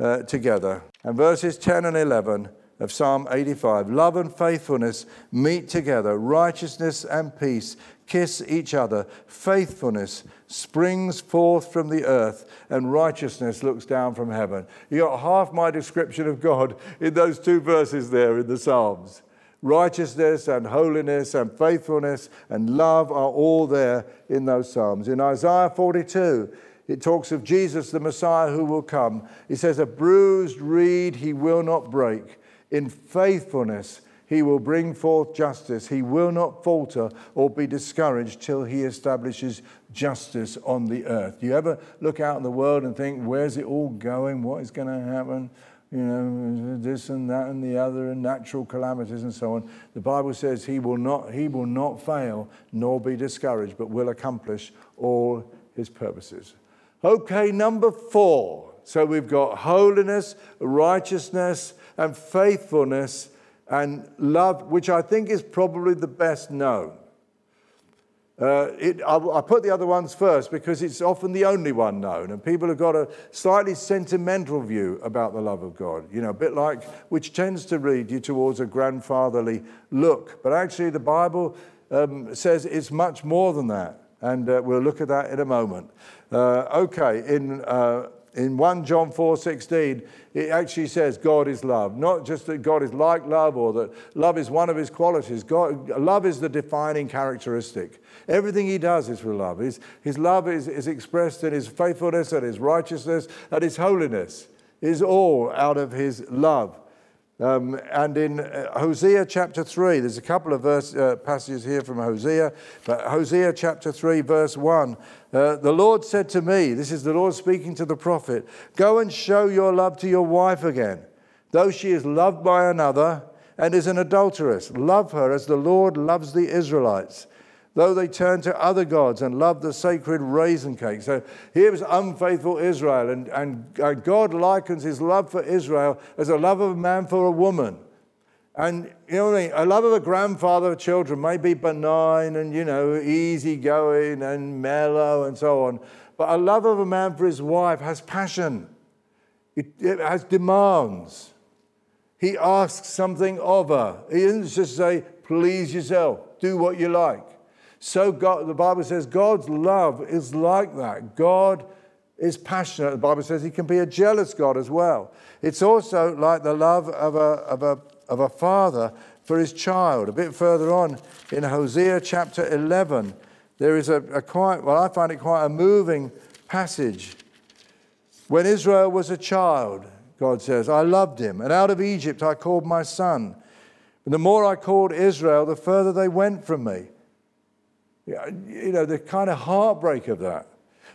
uh, together. And verses 10 and 11 of Psalm 85 love and faithfulness meet together, righteousness and peace kiss each other, faithfulness springs forth from the earth, and righteousness looks down from heaven. You got half my description of God in those two verses there in the Psalms. Righteousness and holiness and faithfulness and love are all there in those Psalms. In Isaiah 42, it talks of Jesus, the Messiah who will come. It says, A bruised reed he will not break. In faithfulness, he will bring forth justice. He will not falter or be discouraged till he establishes justice on the earth. Do you ever look out in the world and think, where's it all going? What is going to happen? You know, this and that and the other, and natural calamities and so on. The Bible says he will not, he will not fail nor be discouraged, but will accomplish all his purposes. Okay, number four. So we've got holiness, righteousness, and faithfulness and love, which I think is probably the best known. Uh, it, I, I, put the other ones first because it's often the only one known, and people have got a slightly sentimental view about the love of God, you know, a bit like, which tends to lead you towards a grandfatherly look. But actually, the Bible um, says it's much more than that, and uh, we'll look at that in a moment. Uh, okay, in uh, in 1 John 4:16, it actually says God is love. Not just that God is like love or that love is one of his qualities. God, love is the defining characteristic. Everything he does is for love. His, his love is, is expressed in his faithfulness and his righteousness and his holiness. It is all out of his love. Um, and in uh, Hosea chapter 3, there's a couple of verse, uh, passages here from Hosea, but Hosea chapter 3, verse 1, uh, the Lord said to me, This is the Lord speaking to the prophet, Go and show your love to your wife again. Though she is loved by another and is an adulteress. Love her as the Lord loves the Israelites though they turn to other gods and love the sacred raisin cake. So here was unfaithful Israel, and, and uh, God likens his love for Israel as a love of a man for a woman. And you know what I mean? A love of a grandfather of children may be benign and, you know, easygoing and mellow and so on. But a love of a man for his wife has passion, it, it has demands. He asks something of her. He doesn't just say, please yourself, do what you like. So God, the Bible says God's love is like that. God is passionate. The Bible says he can be a jealous God as well. It's also like the love of a, of a, of a father for his child. A bit further on in Hosea chapter 11, there is a, a quite, well, I find it quite a moving passage. When Israel was a child, God says, I loved him, and out of Egypt I called my son. And the more I called Israel, the further they went from me. You know, the kind of heartbreak of that.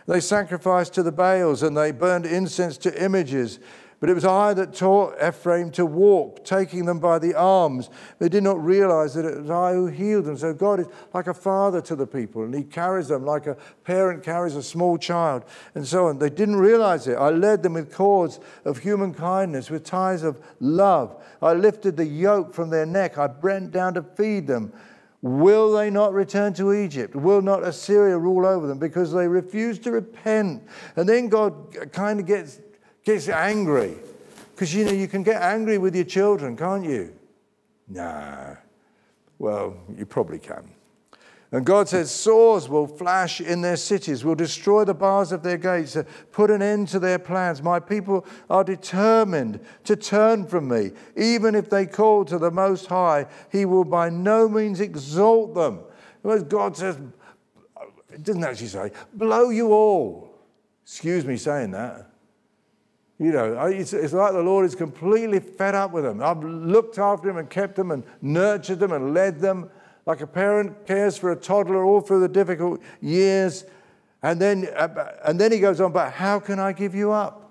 They sacrificed to the Baals and they burned incense to images. But it was I that taught Ephraim to walk, taking them by the arms. They did not realize that it was I who healed them. So God is like a father to the people, and He carries them like a parent carries a small child, and so on. They didn't realize it. I led them with cords of human kindness, with ties of love. I lifted the yoke from their neck. I bent down to feed them. Will they not return to Egypt? Will not Assyria rule over them? Because they refuse to repent. And then God kind of gets, gets angry. Because you know, you can get angry with your children, can't you? Nah. Well, you probably can. And God says, Swords will flash in their cities, will destroy the bars of their gates, uh, put an end to their plans. My people are determined to turn from me. Even if they call to the Most High, He will by no means exalt them. God says, it doesn't actually say, blow you all. Excuse me saying that. You know, it's, it's, like the Lord is completely fed up with them. I've looked after them and kept them and nurtured them and led them like a parent cares for a toddler all through the difficult years. And then, uh, and then he goes on, but how can I give you up?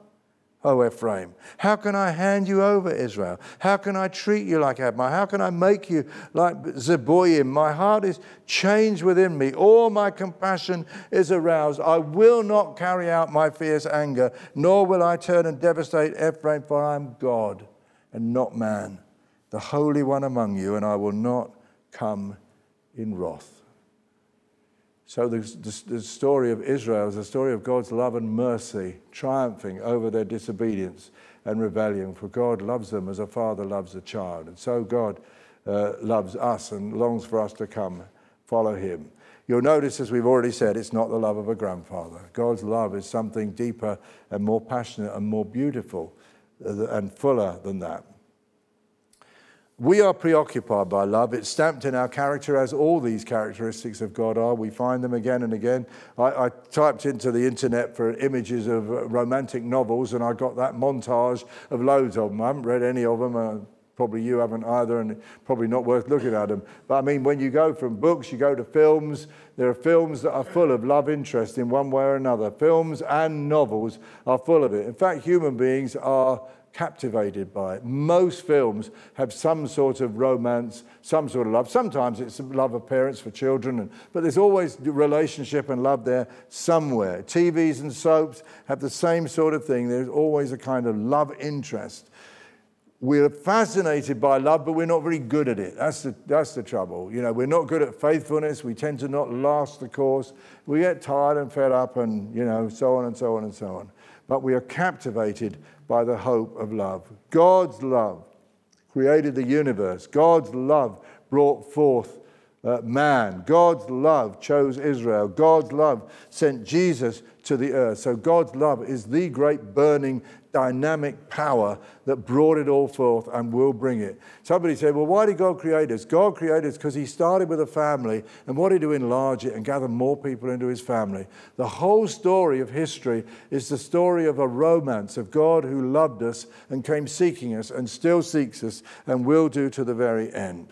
O Ephraim? How can I hand you over, Israel? How can I treat you like Admah? How can I make you like Zeboim? My heart is changed within me. All my compassion is aroused. I will not carry out my fierce anger, nor will I turn and devastate Ephraim, for I am God and not man, the Holy One among you, and I will not come in wrath. So the, the, the, story of Israel is a story of God's love and mercy triumphing over their disobedience and rebellion. For God loves them as a father loves a child. And so God uh, loves us and longs for us to come follow him. You'll notice, as we've already said, it's not the love of a grandfather. God's love is something deeper and more passionate and more beautiful uh, and fuller than that. We are preoccupied by love. It's stamped in our character, as all these characteristics of God are. We find them again and again. I, I, typed into the internet for images of romantic novels, and I got that montage of loads of them. I haven't read any of them. Uh, probably you haven't either, and probably not worth looking at them. But I mean, when you go from books, you go to films, there are films that are full of love interest in one way or another. Films and novels are full of it. In fact, human beings are captivated by it. Most films have some sort of romance, some sort of love. Sometimes it's love of parents for children, and, but there's always relationship and love there somewhere. TVs and soaps have the same sort of thing. There's always a kind of love interest. We're fascinated by love, but we're not very good at it. That's the, that's the trouble. You know, we're not good at faithfulness. We tend to not last the course. We get tired and fed up and, you know, so on and so on and so on. But we are captivated by the hope of love. God's love created the universe. God's love brought forth uh, man. God's love chose Israel. God's love sent Jesus to the earth. So God's love is the great burning dynamic power that brought it all forth and will bring it. Somebody said, Well, why did God create us? God created us because He started with a family and wanted to enlarge it and gather more people into His family. The whole story of history is the story of a romance of God who loved us and came seeking us and still seeks us and will do to the very end.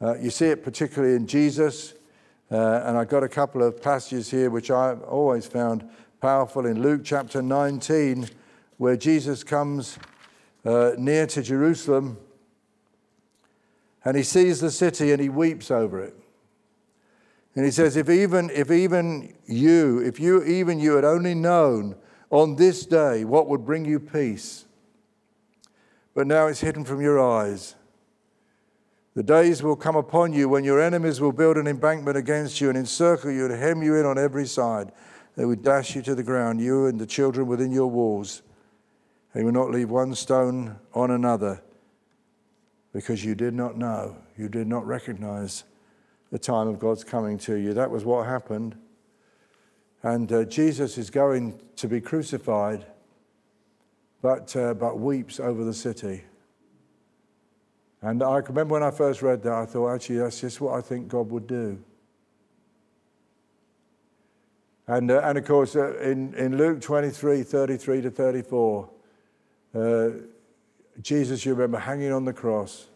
Uh, you see it particularly in Jesus. Uh, and I've got a couple of passages here which I've always found powerful in Luke chapter 19 where Jesus comes uh, near to Jerusalem And he sees the city and he weeps over it. And he says, if even, if even you, if you, even you had only known on this day what would bring you peace, but now it's hidden from your eyes. The days will come upon you when your enemies will build an embankment against you and encircle you and hem you in on every side. They will dash you to the ground, you and the children within your walls. They will not leave one stone on another because you did not know, you did not recognize the time of God's coming to you. That was what happened. And uh, Jesus is going to be crucified, but, uh, but weeps over the city. And I remember when I first read that, I thought, actually, that's just what I think God would do. And, uh, and of course, uh, in, in Luke 23 33 to 34, uh, Jesus, you remember, hanging on the cross,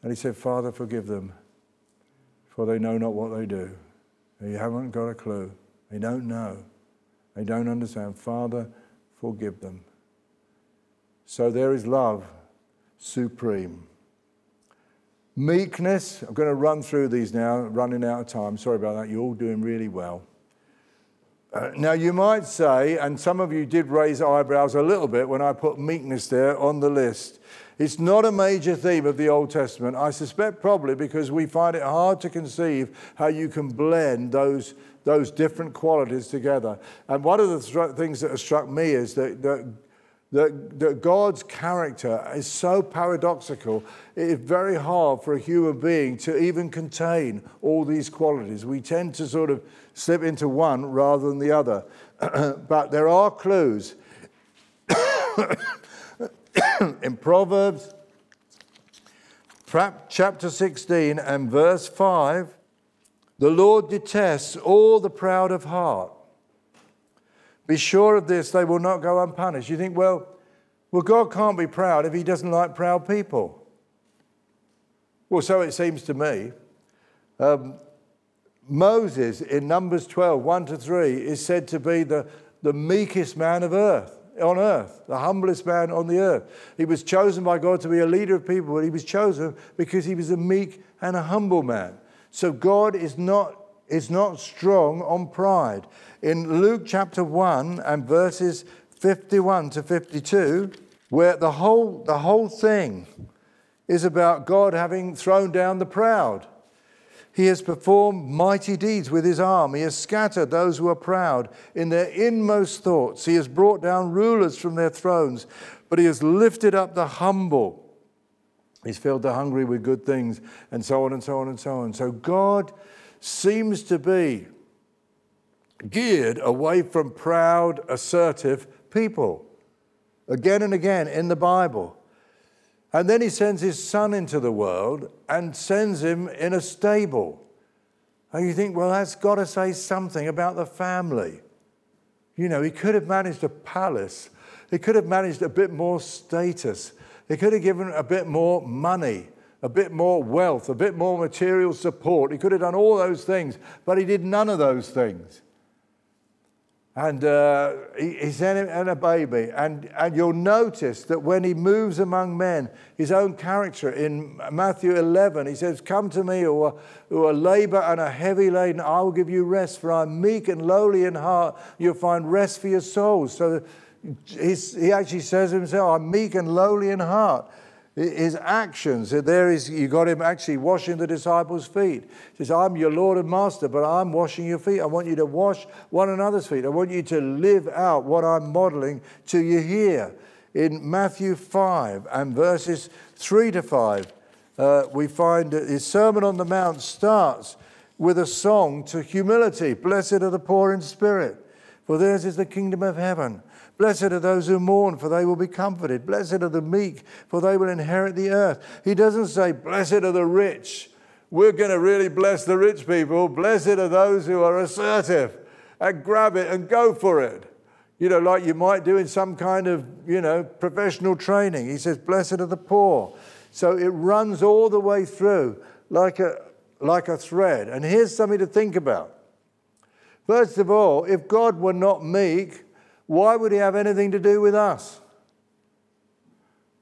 and he said, Father, forgive them, for they know not what they do. They haven't got a clue. They don't know. They don't understand. Father, forgive them. So there is love supreme. Meekness, I'm going to run through these now, running out of time. Sorry about that. You're all doing really well. Uh, now, you might say, and some of you did raise eyebrows a little bit when I put meekness there on the list. It's not a major theme of the Old Testament. I suspect probably because we find it hard to conceive how you can blend those, those different qualities together. And one of the things that has struck me is that, that that, that God's character is so paradoxical, it's very hard for a human being to even contain all these qualities. We tend to sort of slip into one rather than the other. but there are clues. In Proverbs chapter 16 and verse 5, the Lord detests all the proud of heart be sure of this, they will not go unpunished. You think, well, well, God can't be proud if he doesn't like proud people. Well, so it seems to me. Um, Moses in Numbers 12, 1 to 3, is said to be the, the meekest man of earth, on earth, the humblest man on the earth. He was chosen by God to be a leader of people, but he was chosen because he was a meek and a humble man. So God is not, is not strong on pride in Luke chapter 1 and verses 51 to 52, where the whole, the whole thing is about God having thrown down the proud. He has performed mighty deeds with his arm. He has scattered those who are proud in their inmost thoughts. He has brought down rulers from their thrones, but he has lifted up the humble. He's filled the hungry with good things, and so on and so on and so on. So God seems to be geared away from proud, assertive people. Again and again in the Bible. And then he sends his son into the world and sends him in a stable. And you think, well, that's got to say something about the family. You know, he could have managed a palace, he could have managed a bit more status, he could have given a bit more money, a bit more wealth, a bit more material support. He could have done all those things, but he did none of those things. And uh, he, he sent him and a baby. And, and you'll notice that when he moves among men, his own character in Matthew 11, he says, Come to me who are, who are labor and are heavy laden, I will give you rest, for I'm meek and lowly in heart. You'll find rest for your souls. So he actually says himself, I'm meek and lowly in heart his actions. There is, you got him actually washing the disciples' feet. He says, I'm your Lord and Master, but I'm washing your feet. I want you to wash one another's feet. I want you to live out what I'm modeling to you here. In Matthew 5 and verses 3 to 5, uh, we find that his Sermon on the Mount starts with a song to humility Blessed are the poor in spirit, for theirs is the kingdom of heaven. Blessed are those who mourn, for they will be comforted. Blessed are the meek, for they will inherit the earth. He doesn't say, Blessed are the rich. We're going to really bless the rich people. Blessed are those who are assertive and grab it and go for it. You know, like you might do in some kind of, you know, professional training. He says, Blessed are the poor. So it runs all the way through like a, like a thread. And here's something to think about. First of all, if God were not meek, why would he have anything to do with us?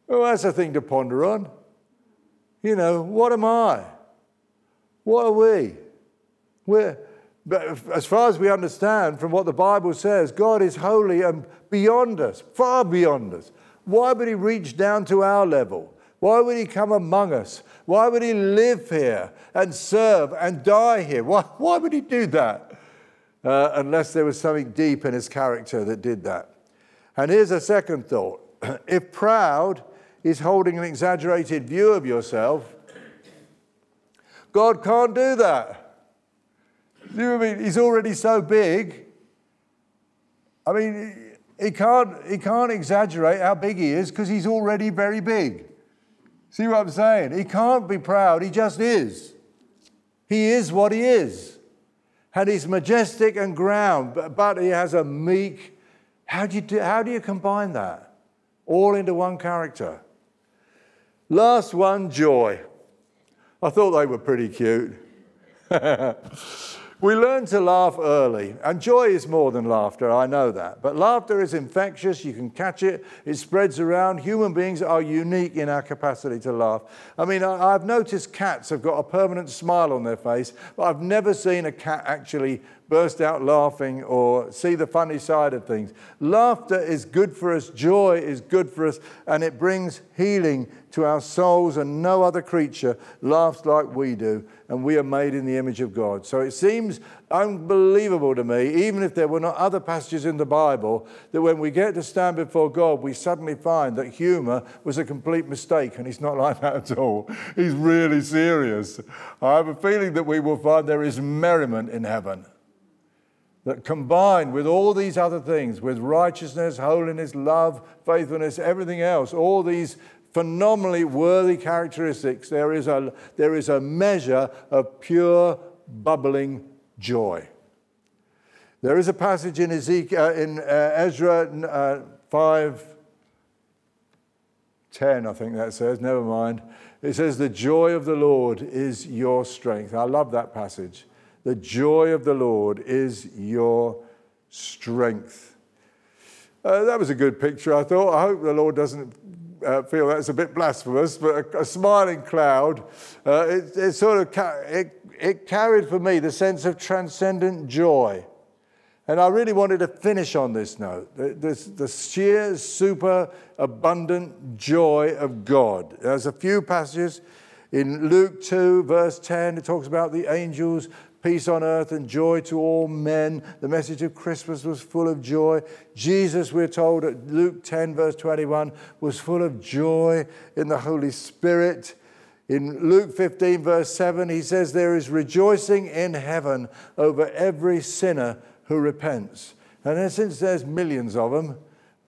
Well, that's a thing to ponder on. You know, what am I? What are we? We're, but as far as we understand from what the Bible says, God is holy and beyond us, far beyond us. Why would He reach down to our level? Why would He come among us? Why would He live here and serve and die here? Why, why would He do that? Uh, unless there was something deep in His character that did that. And here's a second thought if proud is holding an exaggerated view of yourself, God can't do that. You know I mean? He's already so big. I mean, he can't, he can't exaggerate how big he is because he's already very big. See what I'm saying? He can't be proud, he just is. He is what he is. And he's majestic and but, but he has a meek. How do, you do, how do you combine that? All into one character. Last one, joy. I thought they were pretty cute. We learn to laugh early, and joy is more than laughter, I know that. But laughter is infectious, you can catch it, it spreads around. Human beings are unique in our capacity to laugh. I mean, I've noticed cats have got a permanent smile on their face, but I've never seen a cat actually burst out laughing or see the funny side of things. Laughter is good for us, joy is good for us, and it brings healing to our souls, and no other creature laughs like we do, and we are made in the image of God. So it seems unbelievable to me, even if there were not other passages in the Bible, that when we get to stand before God, we suddenly find that humor was a complete mistake, and He's not like that at all. He's really serious. I have a feeling that we will find there is merriment in heaven that combined with all these other things, with righteousness, holiness, love, faithfulness, everything else, all these phenomenally worthy characteristics, there is a, there is a measure of pure, bubbling joy. There is a passage in, Ezekiel, uh, in uh, Ezra uh, 5 10, I think that says, never mind. It says, The joy of the Lord is your strength. I love that passage. The joy of the Lord is your strength. Uh, that was a good picture, I thought. I hope the Lord doesn't uh, feel that's a bit blasphemous, but a, a smiling cloud, uh, it, it, sort of ca- it, it carried for me the sense of transcendent joy. And I really wanted to finish on this note the, the, the sheer, super abundant joy of God. There's a few passages in Luke 2, verse 10, it talks about the angels peace on earth and joy to all men. The message of Christmas was full of joy. Jesus, we're told at Luke 10, verse 21, was full of joy in the Holy Spirit. In Luke 15, verse 7, he says, There is rejoicing in heaven over every sinner who repents. And since there's millions of them,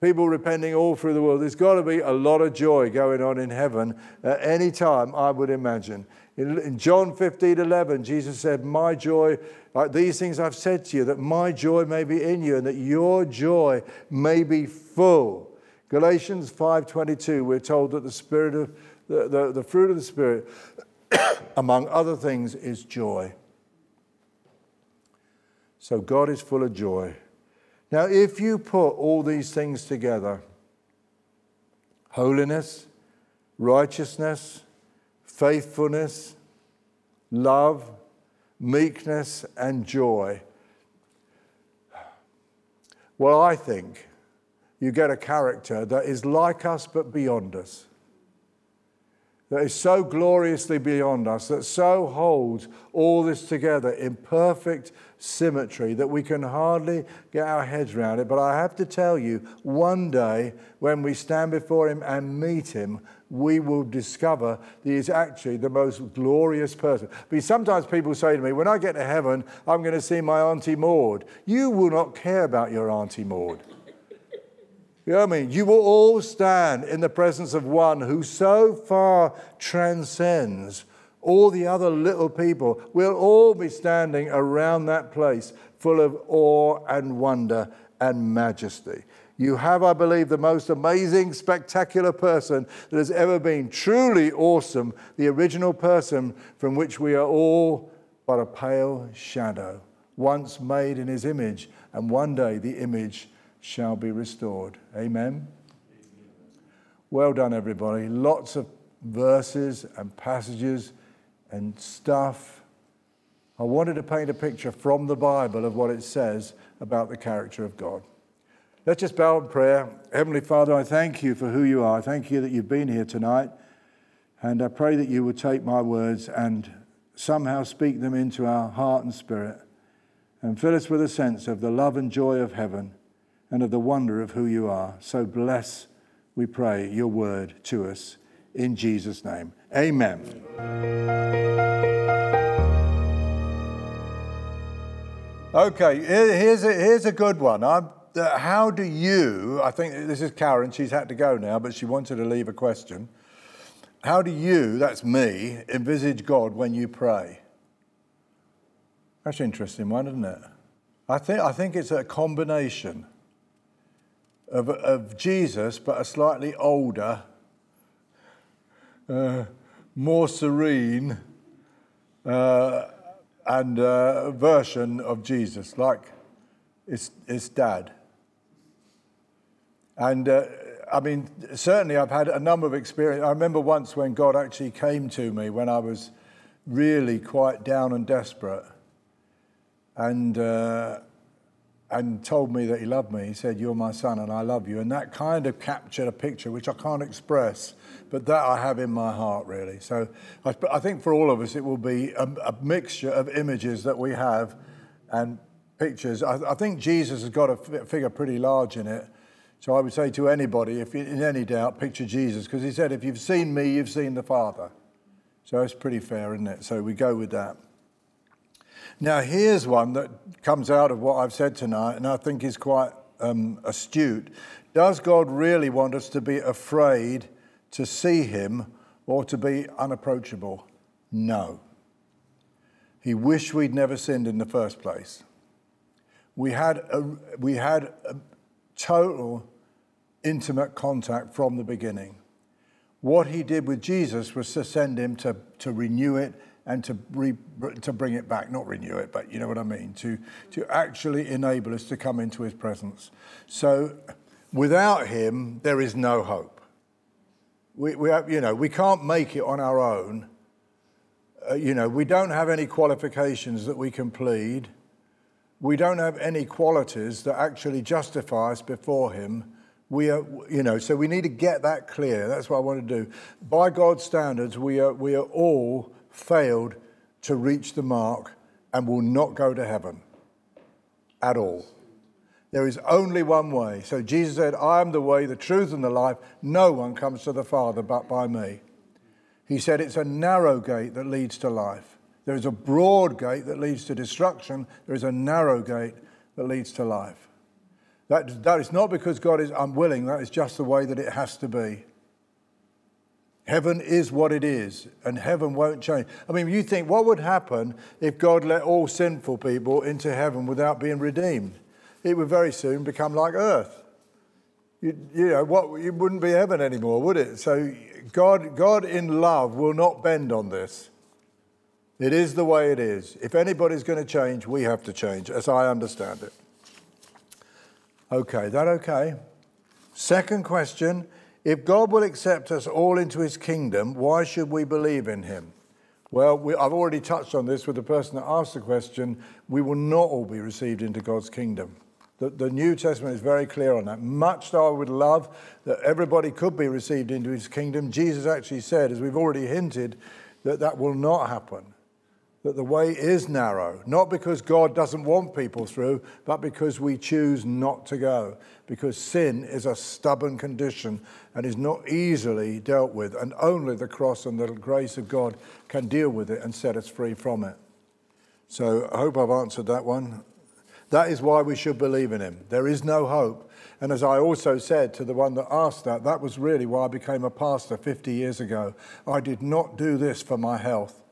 people repenting all through the world, there's got to be a lot of joy going on in heaven at any time, I would imagine. In, John 15, 11, Jesus said, My joy, like these things I've said to you, that my joy may be in you and that your joy may be full. Galatians 5:22, we're told that the spirit of the, the, the fruit of the spirit, among other things, is joy. So God is full of joy. Now, if you put all these things together, holiness, righteousness, faithfulness, love, meekness, and joy. Well, I think you get a character that is like us but beyond us that is so gloriously beyond us, that so holds all this together in perfect symmetry that we can hardly get our heads around it. But I have to tell you, one day when we stand before Him and meet Him, we will discover that He is actually the most glorious person. Because sometimes people say to me, when I get to heaven, I'm going to see my Auntie Maud. You will not care about your Auntie Maud. You know what I mean? You will all stand in the presence of one who so far transcends all the other little people. We'll all be standing around that place full of awe and wonder and majesty. You have, I believe, the most amazing, spectacular person that has ever been. Truly awesome, the original person from which we are all but a pale shadow, once made in his image, and one day the image shall be restored. Amen. Well done, everybody. Lots of verses and passages and stuff. I wanted to paint a picture from the Bible of what it says about the character of God. Let's just bow in prayer. Heavenly Father, I thank you for who you are. I thank you that you've been here tonight. And I pray that you would take my words and somehow speak them into our heart and spirit and fill us with a sense of the love and joy of heaven and of the wonder of who you are. So bless, we pray, your word to us in Jesus' name. Amen. Okay, here's a, here's a good one. I'm, how do you, I think this is Karen, she's had to go now, but she wanted to leave a question. How do you, that's me, envisage God when you pray? That's an interesting one, isn't it? I think, I think it's a combination of, of Jesus, but a slightly older, uh, more serene, uh, and uh, version of Jesus, like his, his dad. And uh, I mean, certainly I've had a number of experiences. I remember once when God actually came to me when I was really quite down and desperate and, uh, and told me that he loved me. He said, You're my son and I love you. And that kind of captured a picture which I can't express, but that I have in my heart, really. So I, I think for all of us, it will be a, a mixture of images that we have and pictures. I, I think Jesus has got a figure pretty large in it so I would say to anybody, if in any doubt, picture Jesus, because he said, if you've seen me, you've seen the Father. So it's pretty fair, isn't it? So we go with that. Now, here's one that comes out of what I've said tonight, and I think is quite um, astute. Does God really want us to be afraid to see Him or to be unapproachable? No. He wished we'd never sinned in the first place. We had a, we had a total intimate contact from the beginning. What he did with Jesus was to send him to, to renew it and to, re, to bring it back, not renew it, but you know what I mean, to, to actually enable us to come into his presence. So without him, there is no hope. We, we have, you know, we can't make it on our own. Uh, you know, we don't have any qualifications that we can plead. We don't have any qualities that actually justify us before him we are, you know, so we need to get that clear. That's what I want to do. By God's standards, we are, we are all failed to reach the mark and will not go to heaven at all. There is only one way. So Jesus said, I am the way, the truth, and the life. No one comes to the Father but by me. He said, It's a narrow gate that leads to life. There is a broad gate that leads to destruction. There is a narrow gate that leads to life. That, that is not because God is unwilling, that is just the way that it has to be. Heaven is what it is, and heaven won't change. I mean, you think what would happen if God let all sinful people into heaven without being redeemed? It would very soon become like earth. You, you know, what, it wouldn't be heaven anymore, would it? So, God, God in love will not bend on this. It is the way it is. If anybody's going to change, we have to change, as I understand it. Okay, that okay? Second question if God will accept us all into his kingdom, why should we believe in him? Well, we, I've already touched on this with the person that asked the question. We will not all be received into God's kingdom. The, the New Testament is very clear on that. Much though I would love that everybody could be received into his kingdom, Jesus actually said, as we've already hinted, that that will not happen that the way is narrow, not because God doesn't want people through, but because we choose not to go. Because sin is a stubborn condition and is not easily dealt with, and only the cross and the grace of God can deal with it and set us free from it. So I hope I've answered that one. That is why we should believe in Him. There is no hope. And as I also said to the one that asked that, that was really why I became a pastor 50 years ago. I did not do this for my health.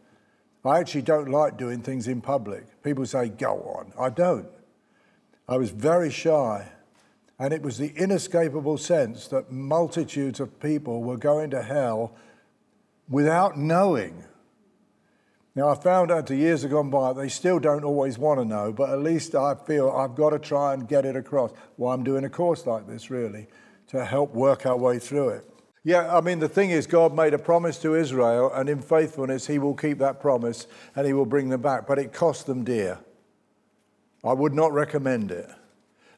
I actually don't like doing things in public. People say, go on. I don't. I was very shy. And it was the inescapable sense that multitudes of people were going to hell without knowing. Now, I found out years have gone by, they still don't always want to know, but at least I feel I've got to try and get it across. Well, I'm doing a course like this, really, to help work our way through it. Yeah, I mean, the thing is, God made a promise to Israel, and in faithfulness, He will keep that promise and He will bring them back. But it cost them dear. I would not recommend it.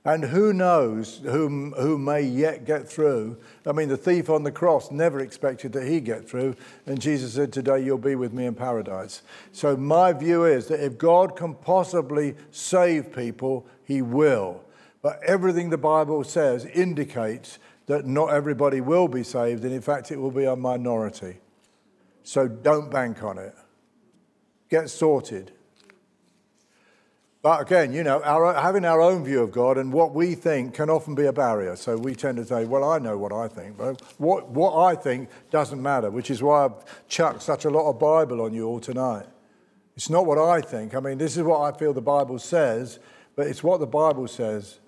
And who knows whom, who may yet get through. I mean, the thief on the cross never expected that he'd get through. And Jesus said, Today you'll be with me in paradise. So my view is that if God can possibly save people, he will. But everything the Bible says indicates that not everybody will be saved. And in fact, it will be a minority. So don't bank on it. Get sorted. But again, you know, our, having our own view of God and what we think can often be a barrier. So we tend to say, well, I know what I think, but what, what I think doesn't matter, which is why I've chucked such a lot of Bible on you all tonight. It's not what I think. I mean, this is what I feel the Bible says, but it's what the Bible says.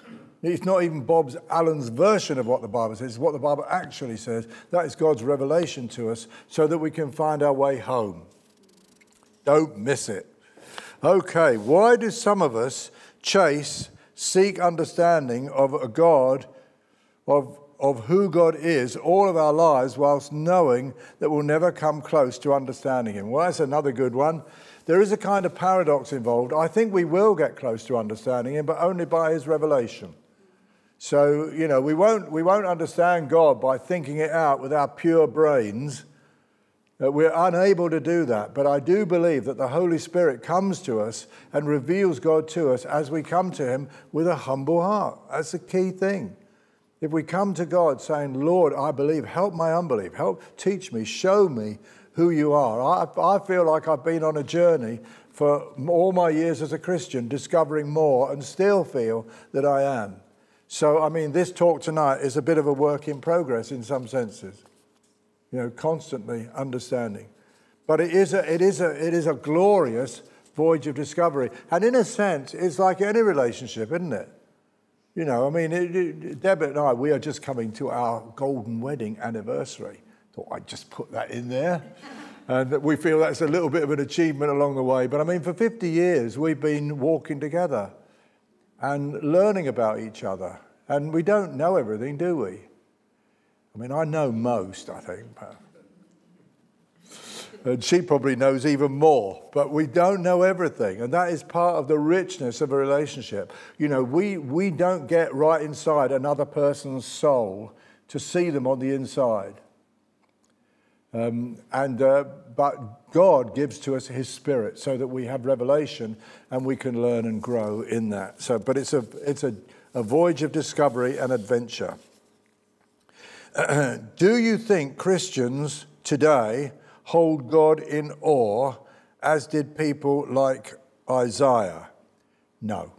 It's not even Bob's Allen's version of what the Bible says, it's what the Bible actually says. That is God's revelation to us so that we can find our way home. Don't miss it. Okay, why do some of us chase, seek understanding of a God, of, of who God is, all of our lives, whilst knowing that we'll never come close to understanding Him? Well, that's another good one. There is a kind of paradox involved. I think we will get close to understanding Him, but only by His revelation. So, you know, we won't, we won't understand God by thinking it out with our pure brains we're unable to do that, but I do believe that the Holy Spirit comes to us and reveals God to us as we come to Him with a humble heart. That's the key thing. If we come to God saying, Lord, I believe, help my unbelief, help teach me, show me who you are. I, I feel like I've been on a journey for all my years as a Christian, discovering more, and still feel that I am. So, I mean, this talk tonight is a bit of a work in progress in some senses you know, constantly understanding. But it is a, it is a, it is a glorious voyage of discovery. And in a sense, it's like any relationship, isn't it? You know, I mean, it, it, Deborah and I, we are just coming to our golden wedding anniversary. Thought I'd just put that in there. and we feel that's a little bit of an achievement along the way. But I mean, for 50 years, we've been walking together and learning about each other. And we don't know everything, do we? I mean, I know most, I think. And she probably knows even more, but we don't know everything. And that is part of the richness of a relationship. You know, we, we don't get right inside another person's soul to see them on the inside. Um, and, uh, but God gives to us His Spirit so that we have revelation and we can learn and grow in that. So, but it's, a, it's a, a voyage of discovery and adventure. do you think Christians today hold God in awe as did people like Isaiah? No.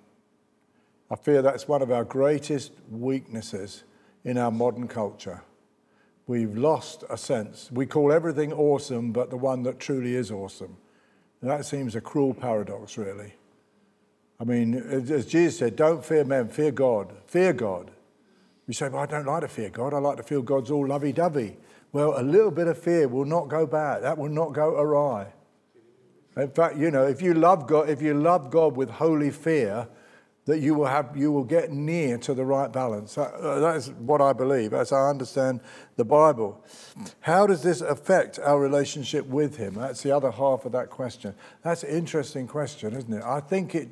I fear that's one of our greatest weaknesses in our modern culture. We've lost a sense. We call everything awesome, but the one that truly is awesome. And that seems a cruel paradox, really. I mean, as Jesus said, don't fear men, fear God. Fear God. You say, well, I don't like to fear God. I like to feel God's all lovey dovey. Well, a little bit of fear will not go bad. That will not go awry. In fact, you know, if you love God, if you love God with holy fear, that you will have, you will get near to the right balance. That, uh, that is what I believe, as I understand the Bible. How does this affect our relationship with Him? That's the other half of that question. That's an interesting question, isn't it? I think it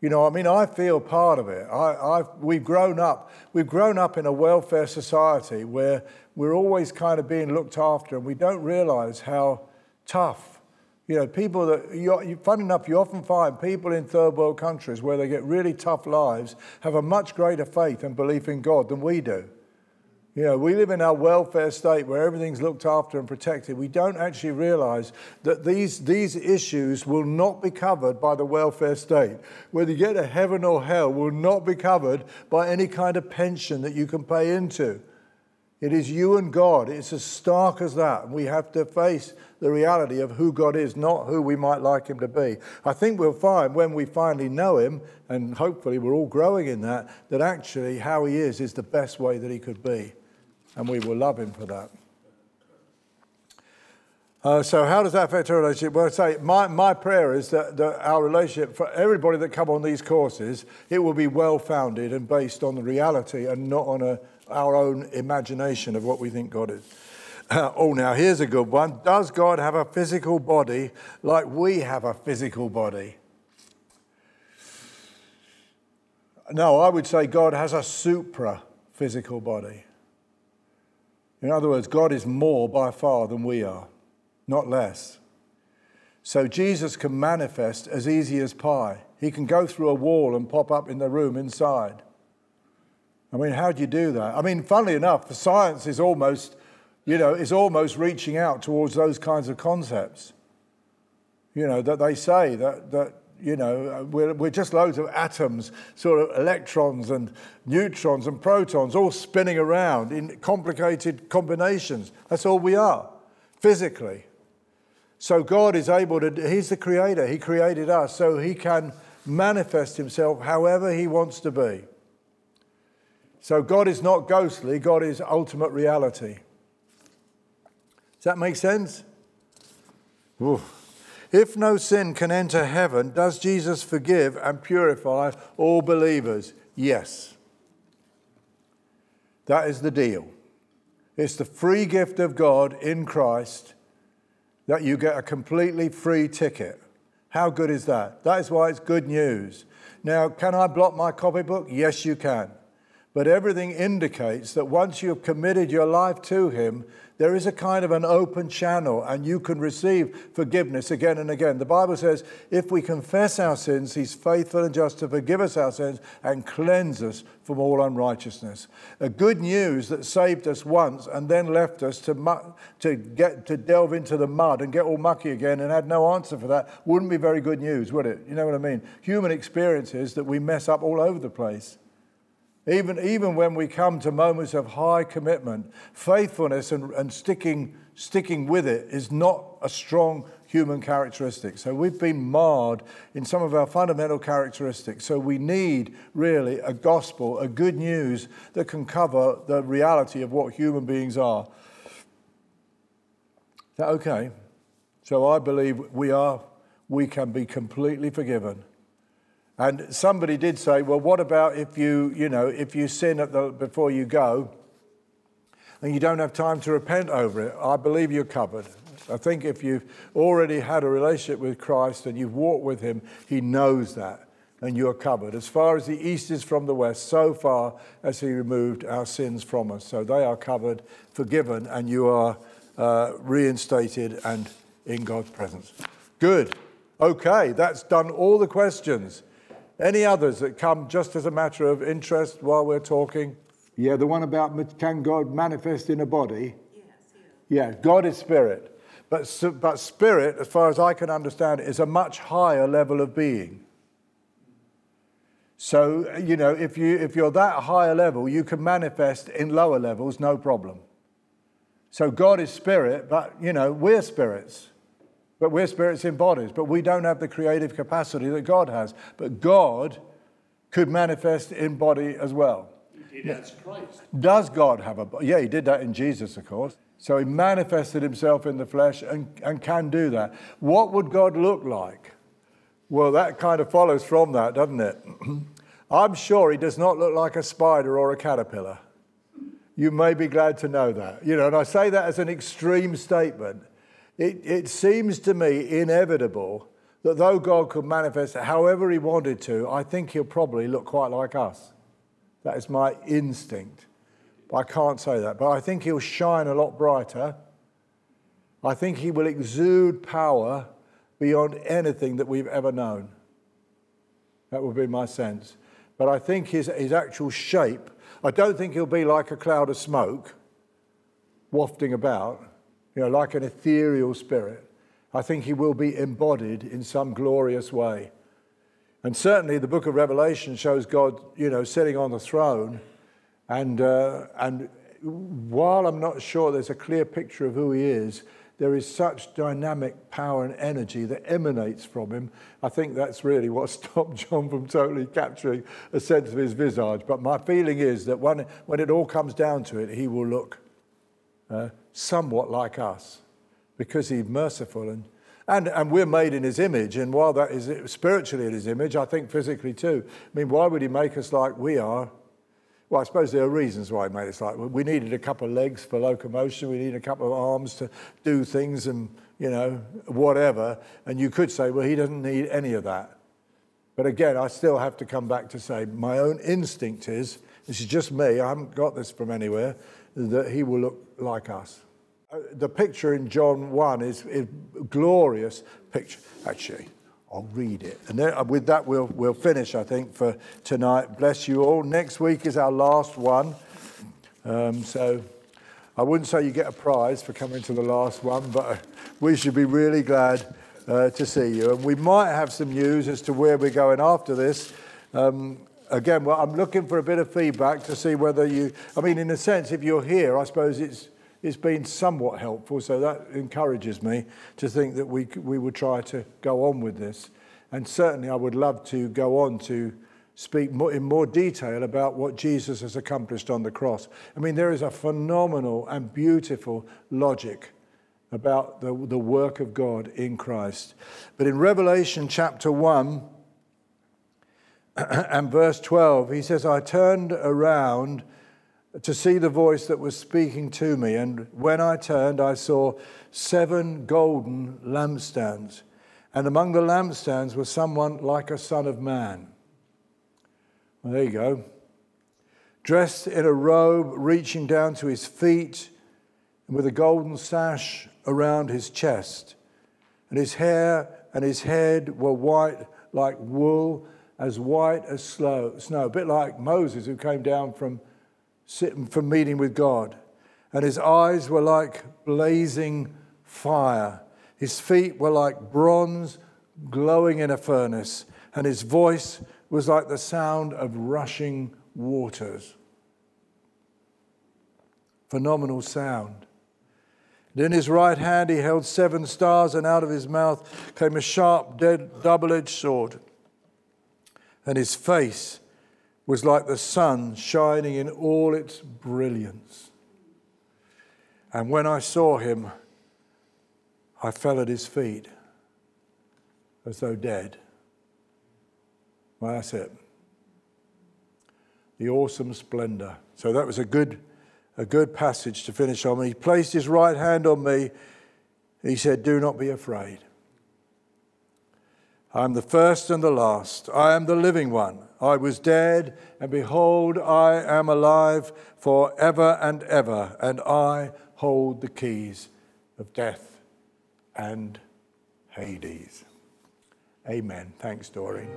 you know, I mean, I feel part of it. I, we've grown up. We've grown up in a welfare society where we're always kind of being looked after, and we don't realise how tough. You know, people that, you, funny enough, you often find people in third world countries where they get really tough lives have a much greater faith and belief in God than we do. You know, we live in our welfare state where everything's looked after and protected. We don't actually realize that these, these issues will not be covered by the welfare state. Whether you get to heaven or hell will not be covered by any kind of pension that you can pay into. It is you and God. It's as stark as that. We have to face the reality of who God is, not who we might like Him to be. I think we'll find when we finally know Him, and hopefully we're all growing in that, that actually how He is is the best way that He could be and we will love him for that. Uh, so how does that affect our relationship? Well, I say my, my prayer is that, that our relationship for everybody that come on these courses, it will be well founded and based on the reality and not on a, our own imagination of what we think God is. oh, now here's a good one. Does God have a physical body like we have a physical body? No, I would say God has a supra physical body. In other words, God is more by far than we are, not less. So Jesus can manifest as easy as pie. He can go through a wall and pop up in the room inside. I mean, how do you do that? I mean, funnily enough, the science is almost, you know, is almost reaching out towards those kinds of concepts. You know, that they say that, that you know, we're, we're just loads of atoms, sort of electrons and neutrons and protons all spinning around in complicated combinations. That's all we are, physically. So God is able to, He's the creator, He created us, so He can manifest Himself however He wants to be. So God is not ghostly, God is ultimate reality. Does that make sense? If no sin can enter heaven, does Jesus forgive and purify all believers? Yes. That is the deal. It's the free gift of God in Christ that you get a completely free ticket. How good is that? That is why it's good news. Now, can I block my copybook? Yes, you can. But everything indicates that once you've committed your life to Him, there is a kind of an open channel and you can receive forgiveness again and again. The Bible says if we confess our sins, He's faithful and just to forgive us our sins and cleanse us from all unrighteousness. A good news that saved us once and then left us to, mu- to, get, to delve into the mud and get all mucky again and had no answer for that wouldn't be very good news, would it? You know what I mean? Human experience is that we mess up all over the place. Even, even when we come to moments of high commitment, faithfulness and, and sticking, sticking with it is not a strong human characteristic. So we've been marred in some of our fundamental characteristics. So we need really a gospel, a good news that can cover the reality of what human beings are. Is that okay? So I believe we are, we can be completely forgiven and somebody did say, well, what about if you, you know, if you sin the, before you go and you don't have time to repent over it? I believe you're covered. I think if you've already had a relationship with Christ and you've walked with Him, He knows that and you're covered. As far as the east is from the west, so far as He removed our sins from us. So they are covered, forgiven, and you are uh, reinstated and in God's presence. Good. Okay, that's done all the questions. Any others that come just as a matter of interest while we're talking? Yeah, the one about can God manifest in a body? Yes, yes. Yeah, God is spirit. But, but spirit, as far as I can understand, is a much higher level of being. So, you know, if, you, if you're that higher level, you can manifest in lower levels, no problem. So God is spirit, but, you know, we're spirits. But we're spirits in bodies, but we don't have the creative capacity that God has. But God could manifest in body as well. He did as Christ. Does God have a body? Yeah, he did that in Jesus, of course. So he manifested himself in the flesh and, and can do that. What would God look like? Well, that kind of follows from that, doesn't it? I'm sure he does not look like a spider or a caterpillar. You may be glad to know that. You know, and I say that as an extreme statement it, it seems to me inevitable that though God could manifest however he wanted to, I think he'll probably look quite like us. That is my instinct. I can't say that. But I think he'll shine a lot brighter. I think he will exude power beyond anything that we've ever known. That would be my sense. But I think his, his actual shape, I don't think he'll be like a cloud of smoke wafting about you know, like an ethereal spirit. I think he will be embodied in some glorious way. And certainly the book of Revelation shows God, you know, sitting on the throne. And, uh, and while I'm not sure there's a clear picture of who he is, there is such dynamic power and energy that emanates from him. I think that's really what stopped John from totally capturing a sense of his visage. But my feeling is that when, when it all comes down to it, he will look uh, somewhat like us because he's merciful and, and, and we're made in his image. And while that is spiritually in his image, I think physically too. I mean, why would he make us like we are? well, I suppose there are reasons why he made us like we needed a couple of legs for locomotion, we needed a couple of arms to do things and, you know, whatever. And you could say, well, he doesn't need any of that. But again, I still have to come back to say my own instinct is this is just me, I haven't got this from anywhere, that he will look like us. Uh, the picture in John 1 is a glorious picture. Actually, I'll read it. And then, uh, with that, we'll, we'll finish, I think, for tonight. Bless you all. Next week is our last one. Um, so I wouldn't say you get a prize for coming to the last one, but we should be really glad uh, to see you. And we might have some news as to where we're going after this. Um, again, well, I'm looking for a bit of feedback to see whether you, I mean, in a sense, if you're here, I suppose it's it's been somewhat helpful. So that encourages me to think that we, we would try to go on with this. And certainly, I would love to go on to speak more, in more detail about what Jesus has accomplished on the cross. I mean, there is a phenomenal and beautiful logic about the, the work of God in Christ. But in Revelation chapter 1 and verse 12, he says, I turned around to see the voice that was speaking to me. And when I turned, I saw seven golden lampstands. And among the lampstands was someone like a son of man. Well, there you go. Dressed in a robe reaching down to his feet, and with a golden sash around his chest. And his hair and his head were white like wool, as white as snow, a bit like Moses who came down from sitting from meeting with God. And his eyes were like blazing fire. His feet were like bronze glowing in a furnace. And his voice was like the sound of rushing waters. Phenomenal sound. And in his right hand he held seven stars, and out of his mouth came a sharp, dead, double edged sword. And his face was like the sun shining in all its brilliance. And when I saw him, I fell at his feet as though dead. Well, that's it. The awesome splendor. So that was a good, a good passage to finish on. He placed his right hand on me. He said, Do not be afraid. I am the first and the last. I am the living one. I was dead, and behold, I am alive for ever and ever, and I hold the keys of death and Hades. Amen. Thanks, Doreen.